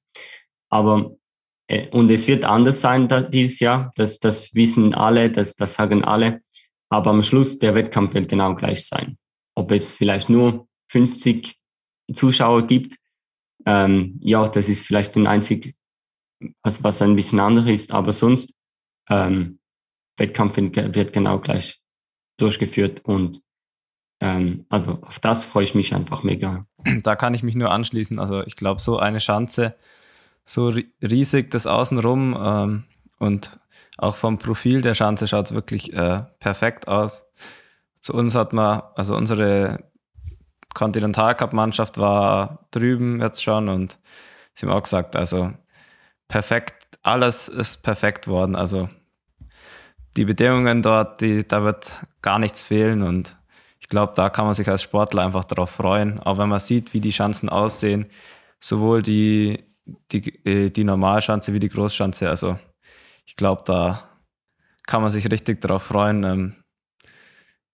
aber äh, und es wird anders sein da, dieses Jahr, das, das wissen alle, das, das sagen alle. Aber am Schluss der Wettkampf wird genau gleich sein. Ob es vielleicht nur 50 Zuschauer gibt, ähm, ja, das ist vielleicht ein einzig, was, was ein bisschen anders ist, aber sonst ähm, Wettkampf wird genau gleich durchgeführt und ähm, also auf das freue ich mich einfach mega. Da kann ich mich nur anschließen. Also ich glaube, so eine Schanze, so riesig das Außenrum ähm, und auch vom Profil der Schanze schaut es wirklich äh, perfekt aus. Zu uns hat man, also unsere Continental Cup Mannschaft war drüben jetzt schon und sie haben auch gesagt, also perfekt, alles ist perfekt worden. Also die Bedingungen dort, die, da wird gar nichts fehlen und ich glaube, da kann man sich als Sportler einfach darauf freuen, auch wenn man sieht, wie die Schanzen aussehen, sowohl die, die, äh, die Normalschanze wie die Großschanze. Also ich glaube, da kann man sich richtig darauf freuen. Ähm,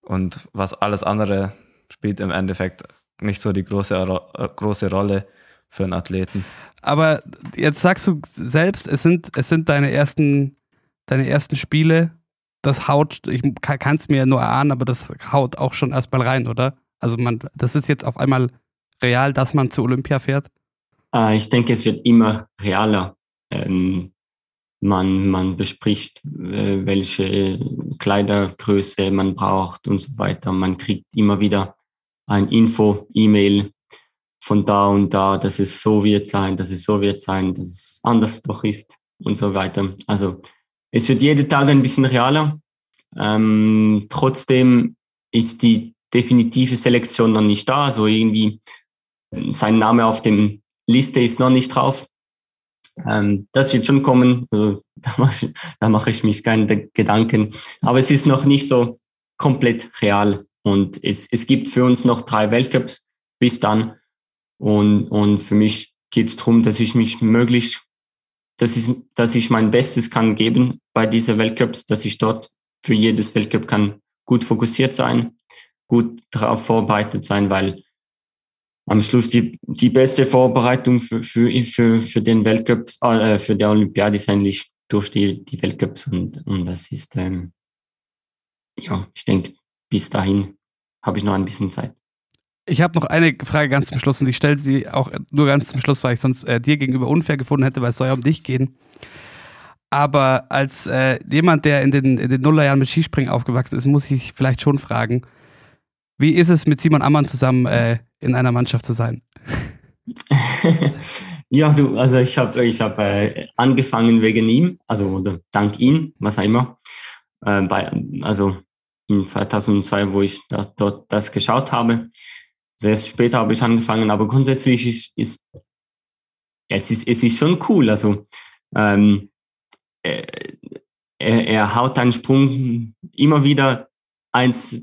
und was alles andere spielt im Endeffekt nicht so die große, äh, große Rolle für einen Athleten. Aber jetzt sagst du selbst, es sind, es sind deine ersten, deine ersten Spiele. Das haut, ich kann es mir nur erahnen, aber das haut auch schon erstmal rein, oder? Also man, das ist jetzt auf einmal real, dass man zu Olympia fährt? Äh, ich denke, es wird immer realer. Ähm, man, man bespricht, äh, welche Kleidergröße man braucht und so weiter. Man kriegt immer wieder ein Info, E-Mail von da und da, dass es so wird sein, dass es so wird sein, dass es anders doch ist und so weiter. Also es wird jeden Tag ein bisschen realer. Ähm, trotzdem ist die definitive Selektion noch nicht da. Also irgendwie ähm, sein Name auf dem Liste ist noch nicht drauf. Ähm, das wird schon kommen. Also da mache ich, da mache ich mich keine Gedanken. Aber es ist noch nicht so komplett real. Und es, es gibt für uns noch drei Weltcups bis dann. Und, und für mich geht es darum, dass ich mich möglichst, dass ich, dass ich mein Bestes kann geben bei diesen Weltcups, dass ich dort für jedes Weltcup kann gut fokussiert sein, gut darauf vorbereitet sein, weil am Schluss die, die beste Vorbereitung für, für, für, für den Weltcup, äh, für die Olympiade ist eigentlich durch die, die Weltcups und, und das ist, ähm, ja, ich denke, bis dahin habe ich noch ein bisschen Zeit. Ich habe noch eine Frage ganz zum Schluss und ich stelle sie auch nur ganz zum Schluss, weil ich sonst äh, dir gegenüber unfair gefunden hätte, weil es soll ja um dich gehen. Aber als äh, jemand, der in den, in den Nullerjahren mit Skispringen aufgewachsen ist, muss ich vielleicht schon fragen, wie ist es mit Simon Ammann zusammen äh, in einer Mannschaft zu sein? ja, du, also ich habe ich hab, äh, angefangen wegen ihm, also oder dank ihm, was auch immer. Äh, bei, also in 2002, wo ich da, dort das geschaut habe. Erst später habe ich angefangen, aber grundsätzlich ist, ist es ist es ist schon cool. Also ähm, er, er haut einen Sprung immer wieder eins,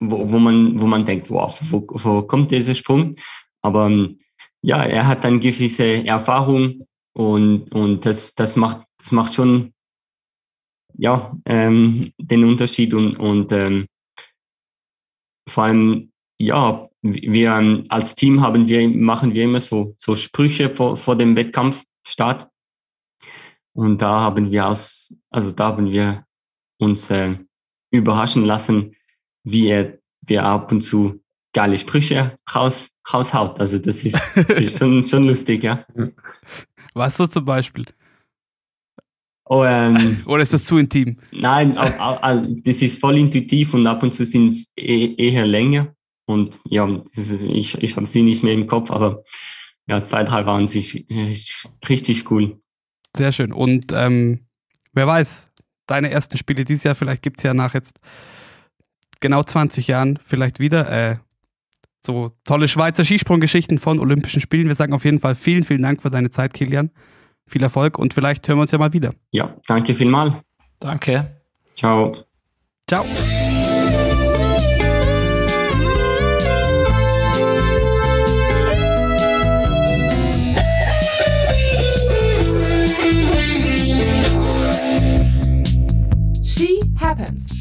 wo, wo man wo man denkt, wow, wo, wo kommt dieser Sprung? Aber ähm, ja, er hat eine gewisse Erfahrung und und das das macht das macht schon ja, ähm, den Unterschied und, und ähm, vor allem, ja, wir als Team haben wir, machen wir immer so, so Sprüche vor, vor dem Wettkampfstart. Und da haben wir aus, also da haben wir uns äh, überraschen lassen, wie er, wir ab und zu geile Sprüche raus, raushaut. Also das ist, das ist schon, schon lustig, ja. Was so zum Beispiel? Oh, ähm, Oder ist das zu intim? Nein, also das ist voll intuitiv und ab und zu sind es eh, eher länger. Und ja, ist, ich, ich habe sie nicht mehr im Kopf, aber ja, zwei, drei waren sich richtig cool. Sehr schön. Und ähm, wer weiß, deine ersten Spiele dieses Jahr, vielleicht gibt es ja nach jetzt genau 20 Jahren vielleicht wieder äh, so tolle Schweizer Skisprunggeschichten von Olympischen Spielen. Wir sagen auf jeden Fall vielen, vielen Dank für deine Zeit, Kilian. Viel Erfolg und vielleicht hören wir uns ja mal wieder. Ja, danke vielmals. Danke. Ciao. Ciao. happens.